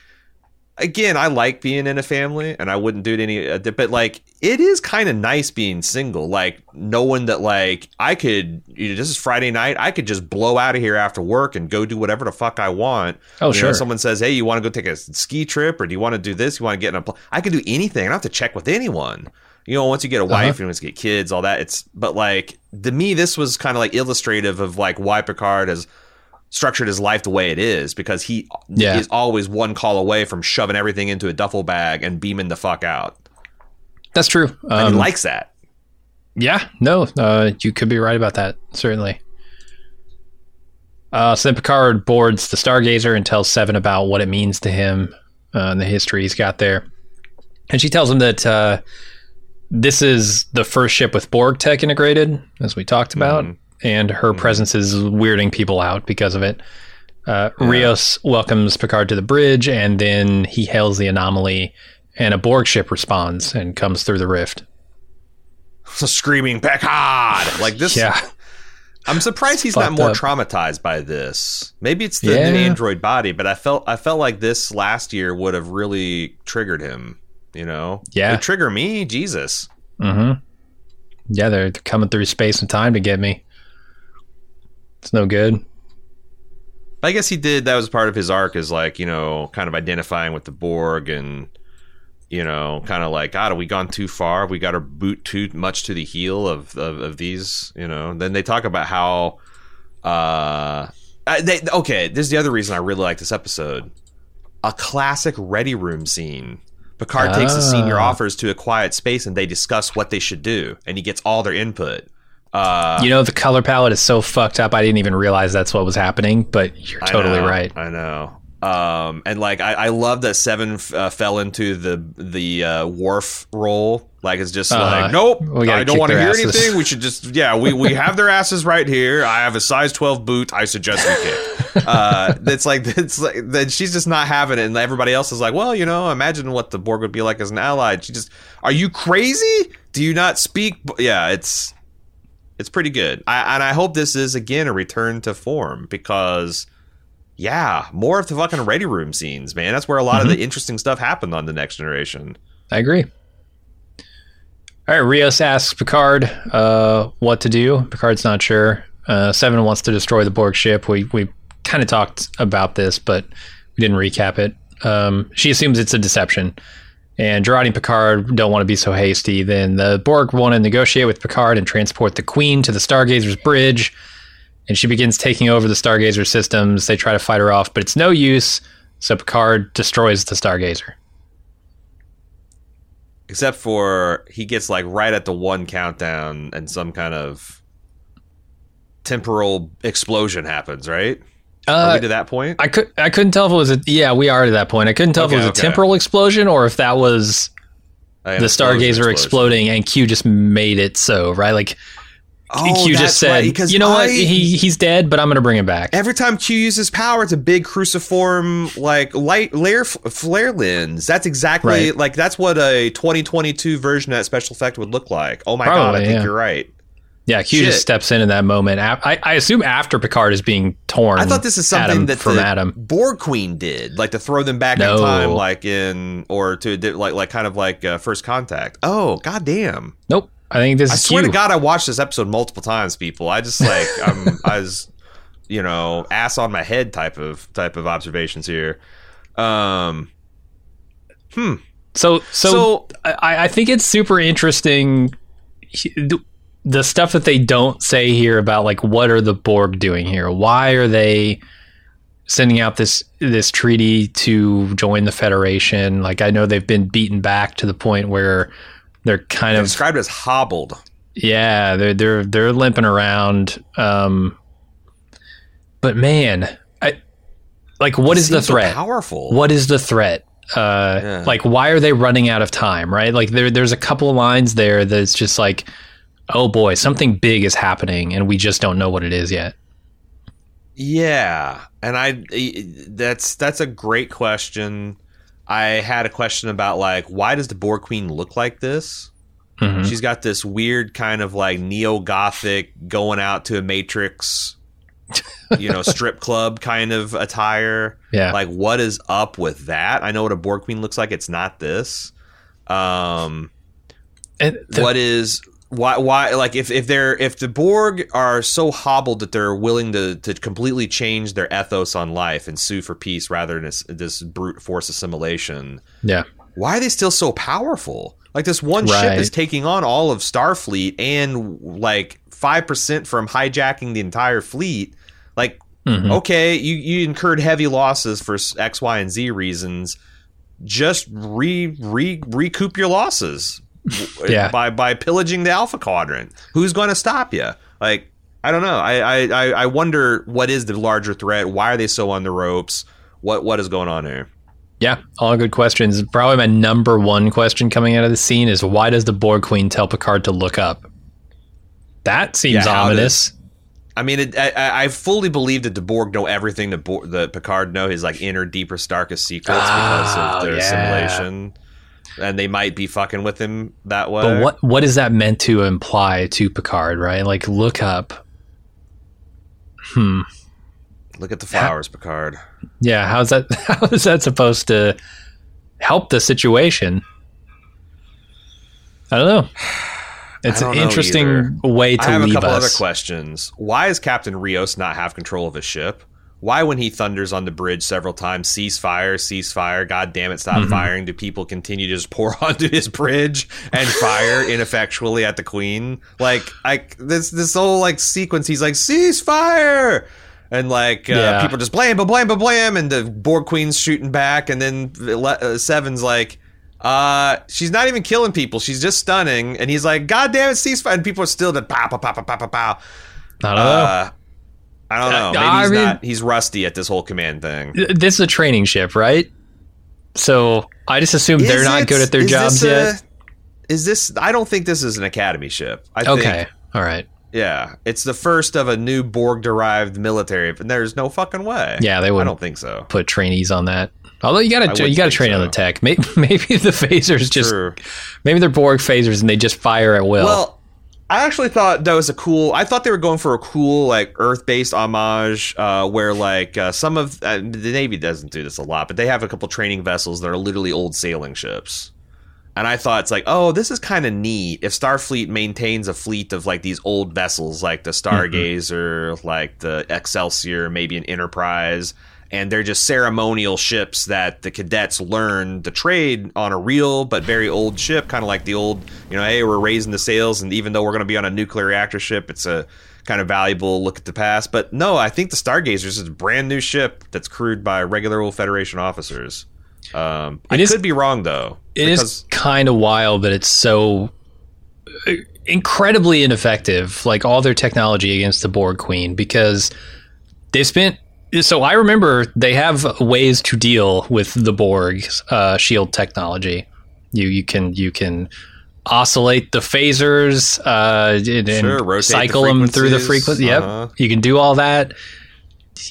Speaker 2: again, I like being in a family and I wouldn't do it any uh, but like it is kind of nice being single. Like knowing that like I could you know, this is Friday night, I could just blow out of here after work and go do whatever the fuck I want.
Speaker 1: Oh,
Speaker 2: you
Speaker 1: sure. Know,
Speaker 2: someone says, "Hey, you want to go take a ski trip or do you want to do this? You want to get in a pl-? I can do anything. I don't have to check with anyone you know, once you get a wife, uh-huh. you once get kids, all that. It's but like to me, this was kind of like illustrative of like why Picard has structured his life the way it is because he yeah. is always one call away from shoving everything into a duffel bag and beaming the fuck out.
Speaker 1: That's true.
Speaker 2: Um, and he um, likes that.
Speaker 1: Yeah, no, uh, you could be right about that. Certainly. Uh, so then Picard boards the Stargazer and tells Seven about what it means to him uh, and the history he's got there. And she tells him that uh, this is the first ship with Borg tech integrated, as we talked about, mm-hmm. And her mm-hmm. presence is weirding people out because of it. Uh, yeah. Rios welcomes Picard to the bridge, and then he hails the anomaly, and a Borg ship responds and comes through the rift.
Speaker 2: So (laughs) screaming Picard like this.
Speaker 1: yeah.
Speaker 2: I'm surprised he's not more up. traumatized by this. Maybe it's the yeah. android body, but I felt I felt like this last year would have really triggered him. You know,
Speaker 1: yeah,
Speaker 2: It'd trigger me, Jesus.
Speaker 1: Mm-hmm. Yeah, they're, they're coming through space and time to get me. It's no good.
Speaker 2: I guess he did. That was part of his arc, is like you know, kind of identifying with the Borg and you know, kind of like, God, have we gone too far? We got our boot too much to the heel of, of, of these, you know. Then they talk about how, uh, they, okay, this is the other reason I really like this episode. A classic Ready Room scene Picard takes the senior ah. offers to a quiet space and they discuss what they should do, and he gets all their input. Uh,
Speaker 1: you know, the color palette is so fucked up. I didn't even realize that's what was happening, but you're totally
Speaker 2: I know,
Speaker 1: right.
Speaker 2: I know. Um, and like I, I love that Seven f- uh, fell into the the uh, Worf role. Like it's just uh, like, nope, I don't want to hear asses. anything. We should just yeah, we, we have their asses right here. I have a size twelve boot. I suggest we kick. (laughs) uh, it's like it's like that. She's just not having it, and everybody else is like, well, you know, imagine what the Borg would be like as an ally. She just, are you crazy? Do you not speak? Yeah, it's it's pretty good. I, and I hope this is again a return to form because yeah, more of the fucking ready room scenes, man. That's where a lot mm-hmm. of the mm-hmm. interesting stuff happened on the next generation.
Speaker 1: I agree. All right, Rios asks Picard uh, what to do. Picard's not sure. Uh, Seven wants to destroy the Borg ship. We we kind of talked about this, but we didn't recap it. Um, she assumes it's a deception, and Jurati and Picard don't want to be so hasty. Then the Borg want to negotiate with Picard and transport the Queen to the Stargazer's bridge and she begins taking over the Stargazer systems. They try to fight her off, but it's no use. So Picard destroys the Stargazer.
Speaker 2: Except for he gets like right at the one countdown, and some kind of temporal explosion happens. Right? Uh, to that point?
Speaker 1: I could I couldn't tell if it was a yeah we are to that point. I couldn't tell okay, if it was okay. a temporal explosion or if that was the Stargazer exploding, and Q just made it so right. Like
Speaker 2: Oh,
Speaker 1: Q just said,
Speaker 2: right,
Speaker 1: "You know what? He he's dead, but I'm to bring him back."
Speaker 2: Every time Q uses power, it's a big cruciform like light layer flare lens. That's exactly
Speaker 1: Right.
Speaker 2: like that's what a 2022 version of that special effect would look like. Oh my god, I think
Speaker 1: yeah.
Speaker 2: you're right.
Speaker 1: Yeah, Q
Speaker 2: Shit.
Speaker 1: just steps in in that moment. I, I assume after Picard is being torn.
Speaker 2: I thought this is something
Speaker 1: Adam
Speaker 2: that
Speaker 1: from
Speaker 2: the
Speaker 1: Adam.
Speaker 2: Borg Queen did, like to throw them back
Speaker 1: No.
Speaker 2: in time, like in or to like like kind of like uh, First Contact. Oh goddamn!
Speaker 1: Nope. I think this
Speaker 2: I swear
Speaker 1: Q.
Speaker 2: to God, I watched this episode multiple times. People, I just like (laughs) I'm I was, you know, ass on my head type of type of observations here. Um, hmm.
Speaker 1: So, so,
Speaker 2: So-
Speaker 1: I, I think it's super interesting. He- the- stuff that they don't say here about like what are the Borg doing here? Why are they sending out this this treaty to join the Federation? Like I know they've been beaten back to the point where they're kind
Speaker 2: They're
Speaker 1: of
Speaker 2: described as hobbled.
Speaker 1: yeah they're they're they're limping around. Um, but man, I like what
Speaker 2: It
Speaker 1: is the
Speaker 2: seems so
Speaker 1: threat?
Speaker 2: powerful.
Speaker 1: What is the threat? Uh,
Speaker 2: Yeah.
Speaker 1: like why are they running out of time? Right? Like there, there's a couple of lines there that's just like, oh boy, something big is happening, and we just don't know what it is yet.
Speaker 2: Yeah, and I that's that's a great question. I had a question about like why does the Borg Queen look like this?
Speaker 1: Mhm.
Speaker 2: She's got this weird kind of like neo gothic going out to a Matrix, you know, (laughs) strip club kind of attire.
Speaker 1: Yeah.
Speaker 2: Like what is up with that? I know what a Borg Queen looks like. It's not this. Um
Speaker 1: And the-
Speaker 2: what is why why like if, if they're if the Borg are so hobbled that they're willing to to completely change their ethos on life and sue for peace rather than this, this brute force assimilation,
Speaker 1: yeah,
Speaker 2: why are they still so powerful? Like this one ship is taking on all of Starfleet and like five percent from hijacking the entire fleet. Like,
Speaker 1: Mhm.
Speaker 2: okay, you you incurred heavy losses for X, Y and Z reasons. Just re re recoup your losses.
Speaker 1: Yeah.
Speaker 2: By by pillaging the Alpha Quadrant. Who's going to stop you? Like, I don't know. I, I I wonder what is the larger threat. Why are they so on the ropes? What what is going on here?
Speaker 1: yeah, all good questions. Probably my number one question coming out of the scene is why does the Borg Queen tell Picard to look up? That seems
Speaker 2: Yeah,
Speaker 1: ominous.
Speaker 2: I mean, it, I, I- fully believe that the Borg know everything that, Bo- that Picard know his like inner, deeper, starkest secrets because
Speaker 1: Oh,
Speaker 2: of ah, their
Speaker 1: yeah.
Speaker 2: assimilation, and they might be fucking with him that way.
Speaker 1: But what what is that meant to imply to Picard? Right? Like look up. Hmm.
Speaker 2: Look at the flowers, Picard.
Speaker 1: Yeah, how's that? (laughs) How is that supposed to help the situation? I don't know. (sighs) It's
Speaker 2: don't
Speaker 1: an interesting way to
Speaker 2: I have a couple
Speaker 1: us.
Speaker 2: other questions. Why does Captain Rios not have control of his ship? Why, when he thunders on the bridge several times, cease fire, cease fire, God damn it, stop
Speaker 1: Mm-hmm.
Speaker 2: firing? Do people continue to just pour (laughs) onto his bridge and fire ineffectually at the Queen? Like, like this this whole like sequence, he's like cease fire, and like uh,
Speaker 1: Yeah.
Speaker 2: people just blam, blam, blam, blam, blam, and the Borg Queen's shooting back, and then uh, Seven's like. Uh, she's not even killing people. She's just stunning. And he's like, God damn it, ceasefire. And people are still the pow, pow, pow, pow, pow, pow, pow.
Speaker 1: I don't
Speaker 2: Uh, I don't know. Maybe
Speaker 1: I
Speaker 2: he's
Speaker 1: mean-
Speaker 2: not. He's rusty at this whole command thing.
Speaker 1: This is a training ship, right? So I just assume they're not good at their jobs
Speaker 2: this
Speaker 1: yet.
Speaker 2: Is this? I don't think this is an academy ship. I
Speaker 1: Okay,
Speaker 2: think,
Speaker 1: all right.
Speaker 2: yeah, it's the first of a new Borg-derived military. And there's no fucking way.
Speaker 1: Yeah, they wouldn't
Speaker 2: don't think so.
Speaker 1: put trainees on that. Although you got to you got to
Speaker 2: think
Speaker 1: train on the tech. Maybe (laughs) maybe the phasers just
Speaker 2: True.
Speaker 1: maybe they're Borg phasers and they just fire at will.
Speaker 2: Well, I actually thought that was a cool. I thought they were going for a cool like Earth-based homage, uh, where like uh, some of uh, the Navy doesn't do this a lot, but they have a couple training vessels that are literally old sailing ships. And I thought it's like, oh, this is kind of neat. If Starfleet maintains a fleet of like these old vessels, like the Stargazer, like the Excelsior, maybe an Enterprise, and they're just ceremonial ships that the cadets learn the trade on a real but very old ship, kind of like the old, you know, hey, we're raising the sails, and even though we're going to be on a nuclear reactor ship, it's a kind of valuable look at the past. But no, I think the Stargazers is a brand new ship that's crewed by regular old Federation officers. Um, I
Speaker 1: It is-
Speaker 2: could be wrong though.
Speaker 1: It is kind of wild that it's so uh, incredibly ineffective, like all their technology against the Borg Queen, because they spent. So I remember they have ways to deal with the Borg's uh, shield technology, You you can you can oscillate the phasers uh, and,
Speaker 2: Sure,
Speaker 1: and cycle them through the frequency. Yep,
Speaker 2: Uh-huh.
Speaker 1: you can do all that.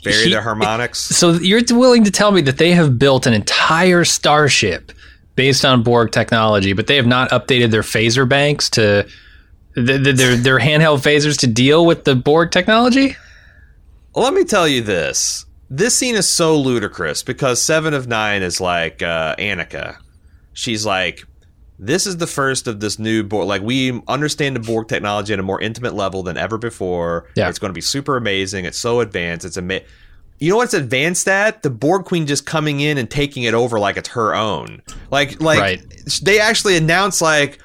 Speaker 2: Vary
Speaker 1: He-
Speaker 2: the harmonics. (laughs)
Speaker 1: So you're willing to tell me that they have built an entire starship based on Borg technology, but they have not updated their phaser banks to th- th- their their handheld phasers to deal with the Borg technology?
Speaker 2: Let me tell you this. This scene is so ludicrous because Seven of Nine is like uh, Annika. She's like, this is the first of this new Borg. Like, we understand the Borg technology at a more intimate level than ever before.
Speaker 1: Yeah.
Speaker 2: It's going to be super amazing. It's so advanced. It's ama- You know what's advanced at? The Borg Queen just coming in and taking it over like it's her own. Like, like
Speaker 1: Right.
Speaker 2: they actually announced like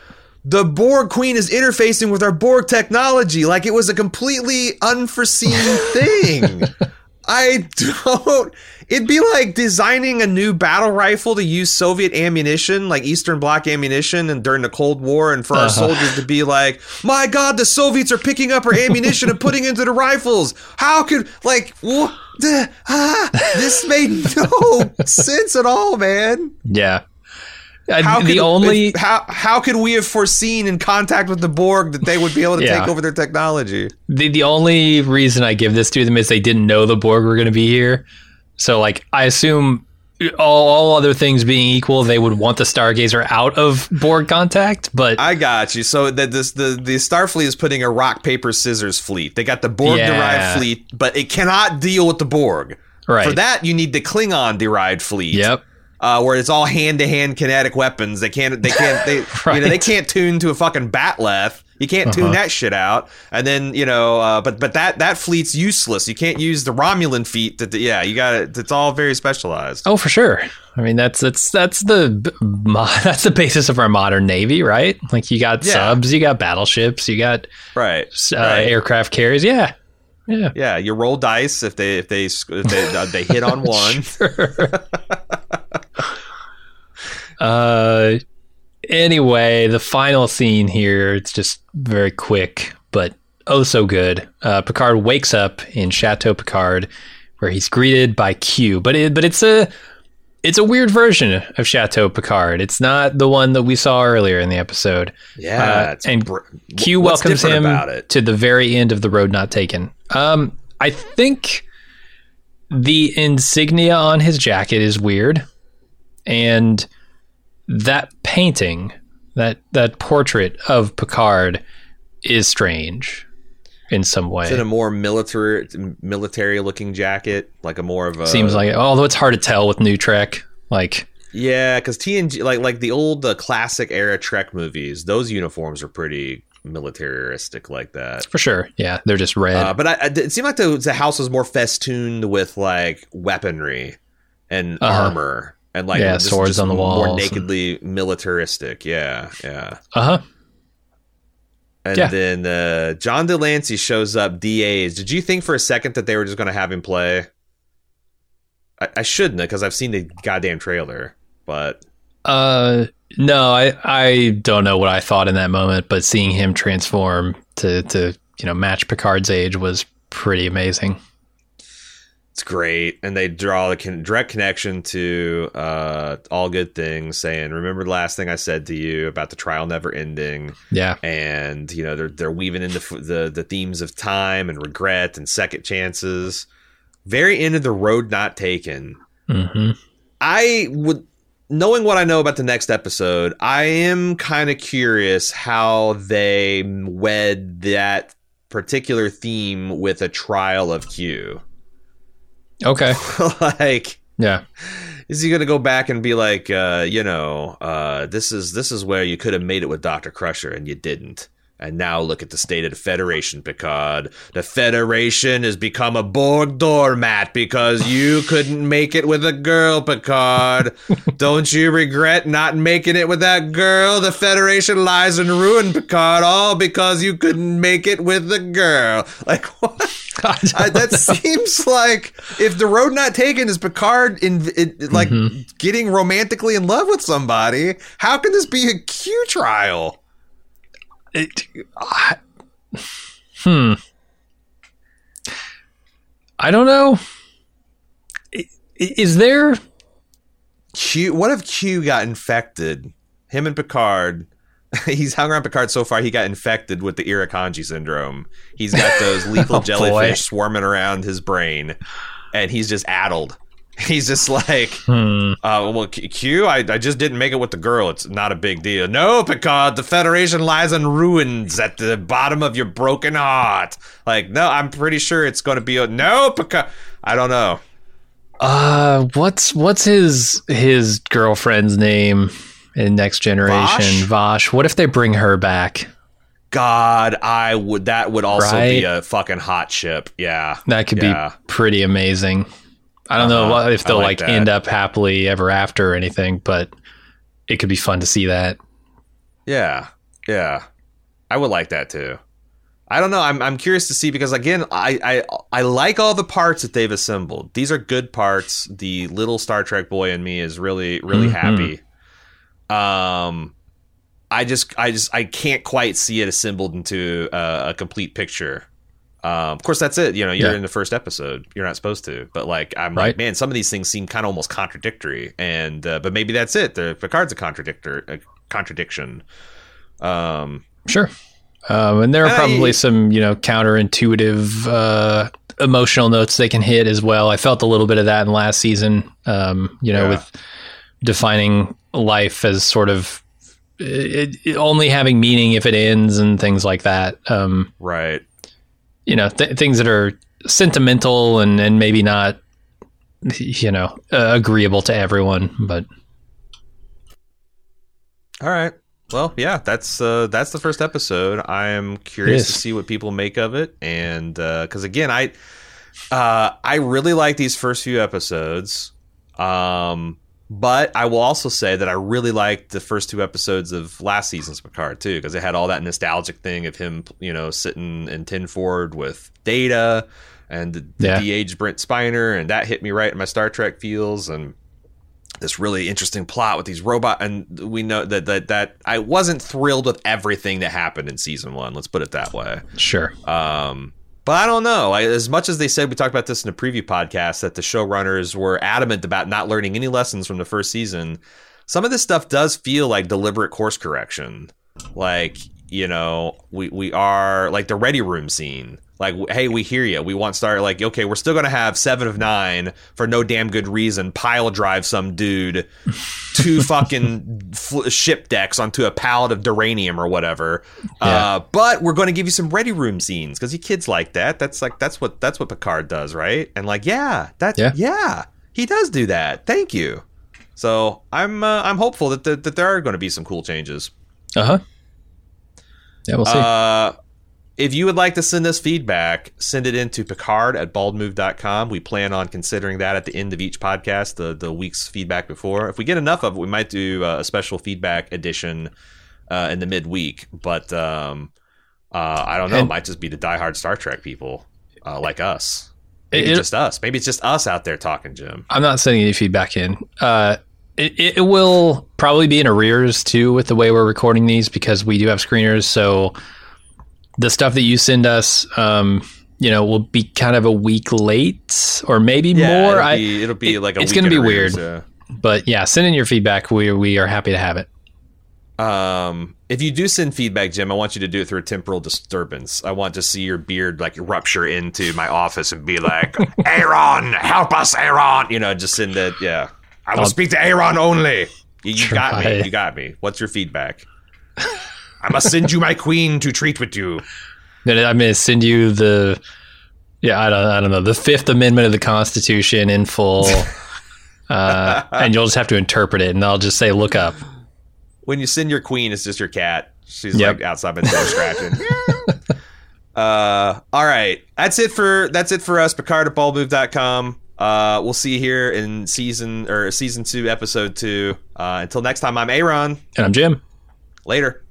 Speaker 2: the Borg Queen is interfacing with our Borg technology. Like it was a completely unforeseen (laughs) thing. I don't. It'd be like designing a new battle rifle to use Soviet ammunition, like Eastern Bloc ammunition, and during the Cold War, and for our soldiers to be like, "My God, the Soviets are picking up our ammunition and putting into the rifles. How could like what? the- (laughs) ah, this made no (laughs) sense at all, man."
Speaker 1: Yeah.
Speaker 2: How
Speaker 1: the
Speaker 2: could,
Speaker 1: only
Speaker 2: if- how how could we have foreseen in contact with the Borg that they would be able to
Speaker 1: Yeah.
Speaker 2: take over their technology?
Speaker 1: the, the only reason I give this to them is they didn't know the Borg were going to be here. So like I assume all, all other things being equal, they would want the Stargazer out of Borg contact, but
Speaker 2: I got you. So that this the the Starfleet is putting a rock paper scissors fleet. They got the Borg
Speaker 1: Yeah.
Speaker 2: derived fleet, but it cannot deal with the Borg.
Speaker 1: Right.
Speaker 2: For that, you need the Klingon derived fleet.
Speaker 1: Yep.
Speaker 2: Uh, where it's all hand to hand kinetic weapons. They can't. They can't. They (laughs) you know they can't tune to a fucking bat'leth. You can't tune
Speaker 1: Uh-huh.
Speaker 2: that shit out. And then you know, uh, but but that that fleet's useless. You can't use the Romulan fleet. That yeah, you got it. It's all very specialized.
Speaker 1: Oh, for sure. I mean, that's that's that's the (laughs) that's the basis of our modern navy, right? Like you got
Speaker 2: Yeah.
Speaker 1: subs, you got battleships, you got
Speaker 2: Right.
Speaker 1: uh,
Speaker 2: right.
Speaker 1: aircraft carriers. Yeah, yeah.
Speaker 2: Yeah, you roll dice if they if they if they, uh, they hit on (laughs) one.
Speaker 1: Uh, anyway, the final scene here, it's just very quick, but oh so good. Uh, Picard wakes up in Chateau Picard, where he's greeted by Q, but it, but it's a it's a weird version of Chateau Picard. It's not the one that we saw earlier in the episode.
Speaker 2: Yeah,
Speaker 1: Uh, and
Speaker 2: br-
Speaker 1: Q welcomes him to the very end of the road not taken. Um, I think the insignia on his jacket is weird, and that painting, that that portrait of Picard, is strange in some way.
Speaker 2: It's in a more military military looking jacket, like a more of a
Speaker 1: Seems like, although it's hard to tell with new Trek, like
Speaker 2: yeah, because TNG like like the old uh, classic era Trek movies, those uniforms are pretty militaristic like that.
Speaker 1: for sure, yeah, they're just red.
Speaker 2: Uh, but I, I- it seemed like the, the house was more festooned with like weaponry and
Speaker 1: Uh-huh.
Speaker 2: armor and like
Speaker 1: Yeah, swords on the
Speaker 2: more
Speaker 1: walls and-
Speaker 2: nakedly militaristic. Yeah, yeah.
Speaker 1: uh huh.
Speaker 2: And
Speaker 1: Yeah.
Speaker 2: then uh, John de Lancie shows up. DAs. Did you think for a second that they were just going to have him play? I, I shouldn't because I've seen the goddamn trailer. But
Speaker 1: Uh, no, I I don't know what I thought in that moment, but seeing him transform to to you know match Picard's age was pretty amazing.
Speaker 2: It's great, and they draw the con- direct connection to uh, all good things, saying, "Remember the last thing I said to you about the trial never ending."
Speaker 1: Yeah,
Speaker 2: and you know they're they're weaving in the f- the the themes of time and regret and second chances. Very end of the road not taken.
Speaker 1: hmm
Speaker 2: I would, knowing what I know about the next episode, I am kind of curious how they wed that particular theme with a trial of Q.
Speaker 1: okay, (laughs)
Speaker 2: like,
Speaker 1: yeah,
Speaker 2: is he going to go back and be like, uh, you know, uh, this is this is where you could have made it with Doctor Crusher and you didn't. And now look at the state of the Federation, Picard. The Federation has become a Borg doormat because you (laughs) couldn't make it with a girl, Picard. (laughs) Don't you regret not making it with that girl? The Federation lies in ruin, Picard, all because you couldn't make it with the girl. (laughs) Like, what? I, that seems like if the road not taken is Picard in, it, like mm-hmm. getting romantically in love with somebody, how can this be a Q trial?
Speaker 1: It- I- hmm. I don't know. Is there?
Speaker 2: Q. What if Q got infected? him and Picard. (laughs) He's hung around Picard so far. He got infected with the Irukandji syndrome. He's got those (laughs) lethal
Speaker 1: Oh,
Speaker 2: jellyfish
Speaker 1: boy.
Speaker 2: swarming around his brain, and he's just addled. (laughs) He's just like,
Speaker 1: Hmm.
Speaker 2: uh, well, Q- I, I just didn't make it with the girl. It's not a big deal. No, Picard, the Federation lies in ruins at the bottom of your broken heart. Like, no, I'm pretty sure it's going to be a no, Picard. I don't know.
Speaker 1: Uh, what's what's his his girlfriend's name in Next Generation? Vash. What if they bring her back?
Speaker 2: God, I would. That would also be a fucking hot ship. Yeah,
Speaker 1: That could
Speaker 2: Yeah.
Speaker 1: be pretty amazing. I don't know
Speaker 2: Uh-huh.
Speaker 1: if they'll
Speaker 2: like
Speaker 1: like, end up happily ever after or anything, but it could be fun to see that.
Speaker 2: Yeah, yeah, I would like that too. I don't know. I'm I'm curious to see because again, I I I like all the parts that they've assembled. These are good parts. The little Star Trek boy in me is really really
Speaker 1: Mhm.
Speaker 2: happy. Um, I just I just I can't quite see it assembled into a, a complete picture. Um, of course, that's it. You know, you're
Speaker 1: Yeah.
Speaker 2: in the first episode. You're not supposed to, but like, I'm
Speaker 1: Right.
Speaker 2: like, man, some of these things seem kind of almost contradictory, and uh, but maybe that's it. The Picard's a contradictor, a contradiction. Um,
Speaker 1: Sure. Um, and there are
Speaker 2: And I-
Speaker 1: probably some, you know, counterintuitive uh, emotional notes they can hit as well. I felt a little bit of that in last season, um, you know,
Speaker 2: Yeah.
Speaker 1: with defining life as sort of it, it only having meaning if it ends and things like that. Um,
Speaker 2: right.
Speaker 1: You know, th- things that are sentimental and, and maybe not, you know, uh, agreeable to everyone. But
Speaker 2: All right. Well, yeah, that's uh, that's the first episode. I am curious to see what people make of it, and uh because again, I uh, I really like these first few episodes. Um, but I will also say that I really liked the first two episodes of last season's Picard too, because it had all that nostalgic thing of him, you know, sitting in Ten Forward with Data and the, the
Speaker 1: Yeah.
Speaker 2: de-aged Brent Spiner, and that hit me right in my Star Trek feels, and this really interesting plot with these robot and we know that that that I wasn't thrilled with everything that happened in season 1 let's put it that way
Speaker 1: sure.
Speaker 2: um but I don't know. I, as much as they said, we talked about this in a preview podcast, that the showrunners were adamant about not learning any lessons from the first season. Some of this stuff does feel like deliberate course correction. Like, you know, we, we are like the ready room scene. Like, hey, we hear you. We want Star. Like, okay, we're still going to have seven of nine for no damn good reason. Pile drive some dude (laughs) two fucking fl- ship decks onto a pallet of duranium or whatever. Uh, but we're going to give you some ready room scenes because you kids like that. That's like that's what that's what Picard does, right? And like, yeah, that
Speaker 1: Yeah.
Speaker 2: yeah, he does do that. Thank you. So I'm uh, I'm hopeful that that, that there are going to be some cool changes.
Speaker 1: Uh huh. Yeah, we'll see.
Speaker 2: Uh, if you would like to send us feedback, send it in to Picard at baldmove.com. We plan on considering that at the end of each podcast, the, the week's feedback before. If we get enough of it, we might do uh, a special feedback edition uh, in the midweek. But um, uh, I don't know. It might just be the diehard Star Trek people uh, like us. Maybe
Speaker 1: It-
Speaker 2: just us. Maybe it's just us out there talking, Jim.
Speaker 1: I'm not sending any feedback in. Uh, it, it will probably be in arrears too with the way we're recording these because we do have screeners. So the stuff that you send us, um, you know, will be kind of a week late or maybe more.
Speaker 2: it'll
Speaker 1: I,
Speaker 2: it'll be
Speaker 1: it-
Speaker 2: like a
Speaker 1: it's gonna be weird.
Speaker 2: yeah.
Speaker 1: but yeah, send in your feedback. We we are happy to have it.
Speaker 2: Um, if you do send feedback, Jim, I want you to do it through a temporal disturbance. I want to see your beard like rupture into my office and be like, (laughs) "Aaron, help us, Aaron!" You know, just send that. Yeah, I will
Speaker 1: I'll-
Speaker 2: speak to Aaron only. You, you got me. You got me. What's your feedback? (laughs) I must send you my queen to treat with you.
Speaker 1: Then I'm going to send you the yeah I don't I don't know the Fifth Amendment of the Constitution in full, (laughs) uh, and you'll just have to interpret it, and I'll just say look up.
Speaker 2: When you send your queen, it's just your cat. She's
Speaker 1: Yep.
Speaker 2: like outside my door scratching. (laughs) uh, all right. That's it for that's it for us. Picard at baldmove.com. Uh, we'll see you here in season or season two, episode two. Uh, until next time, I'm Aaron.
Speaker 1: And I'm Jim.
Speaker 2: Later.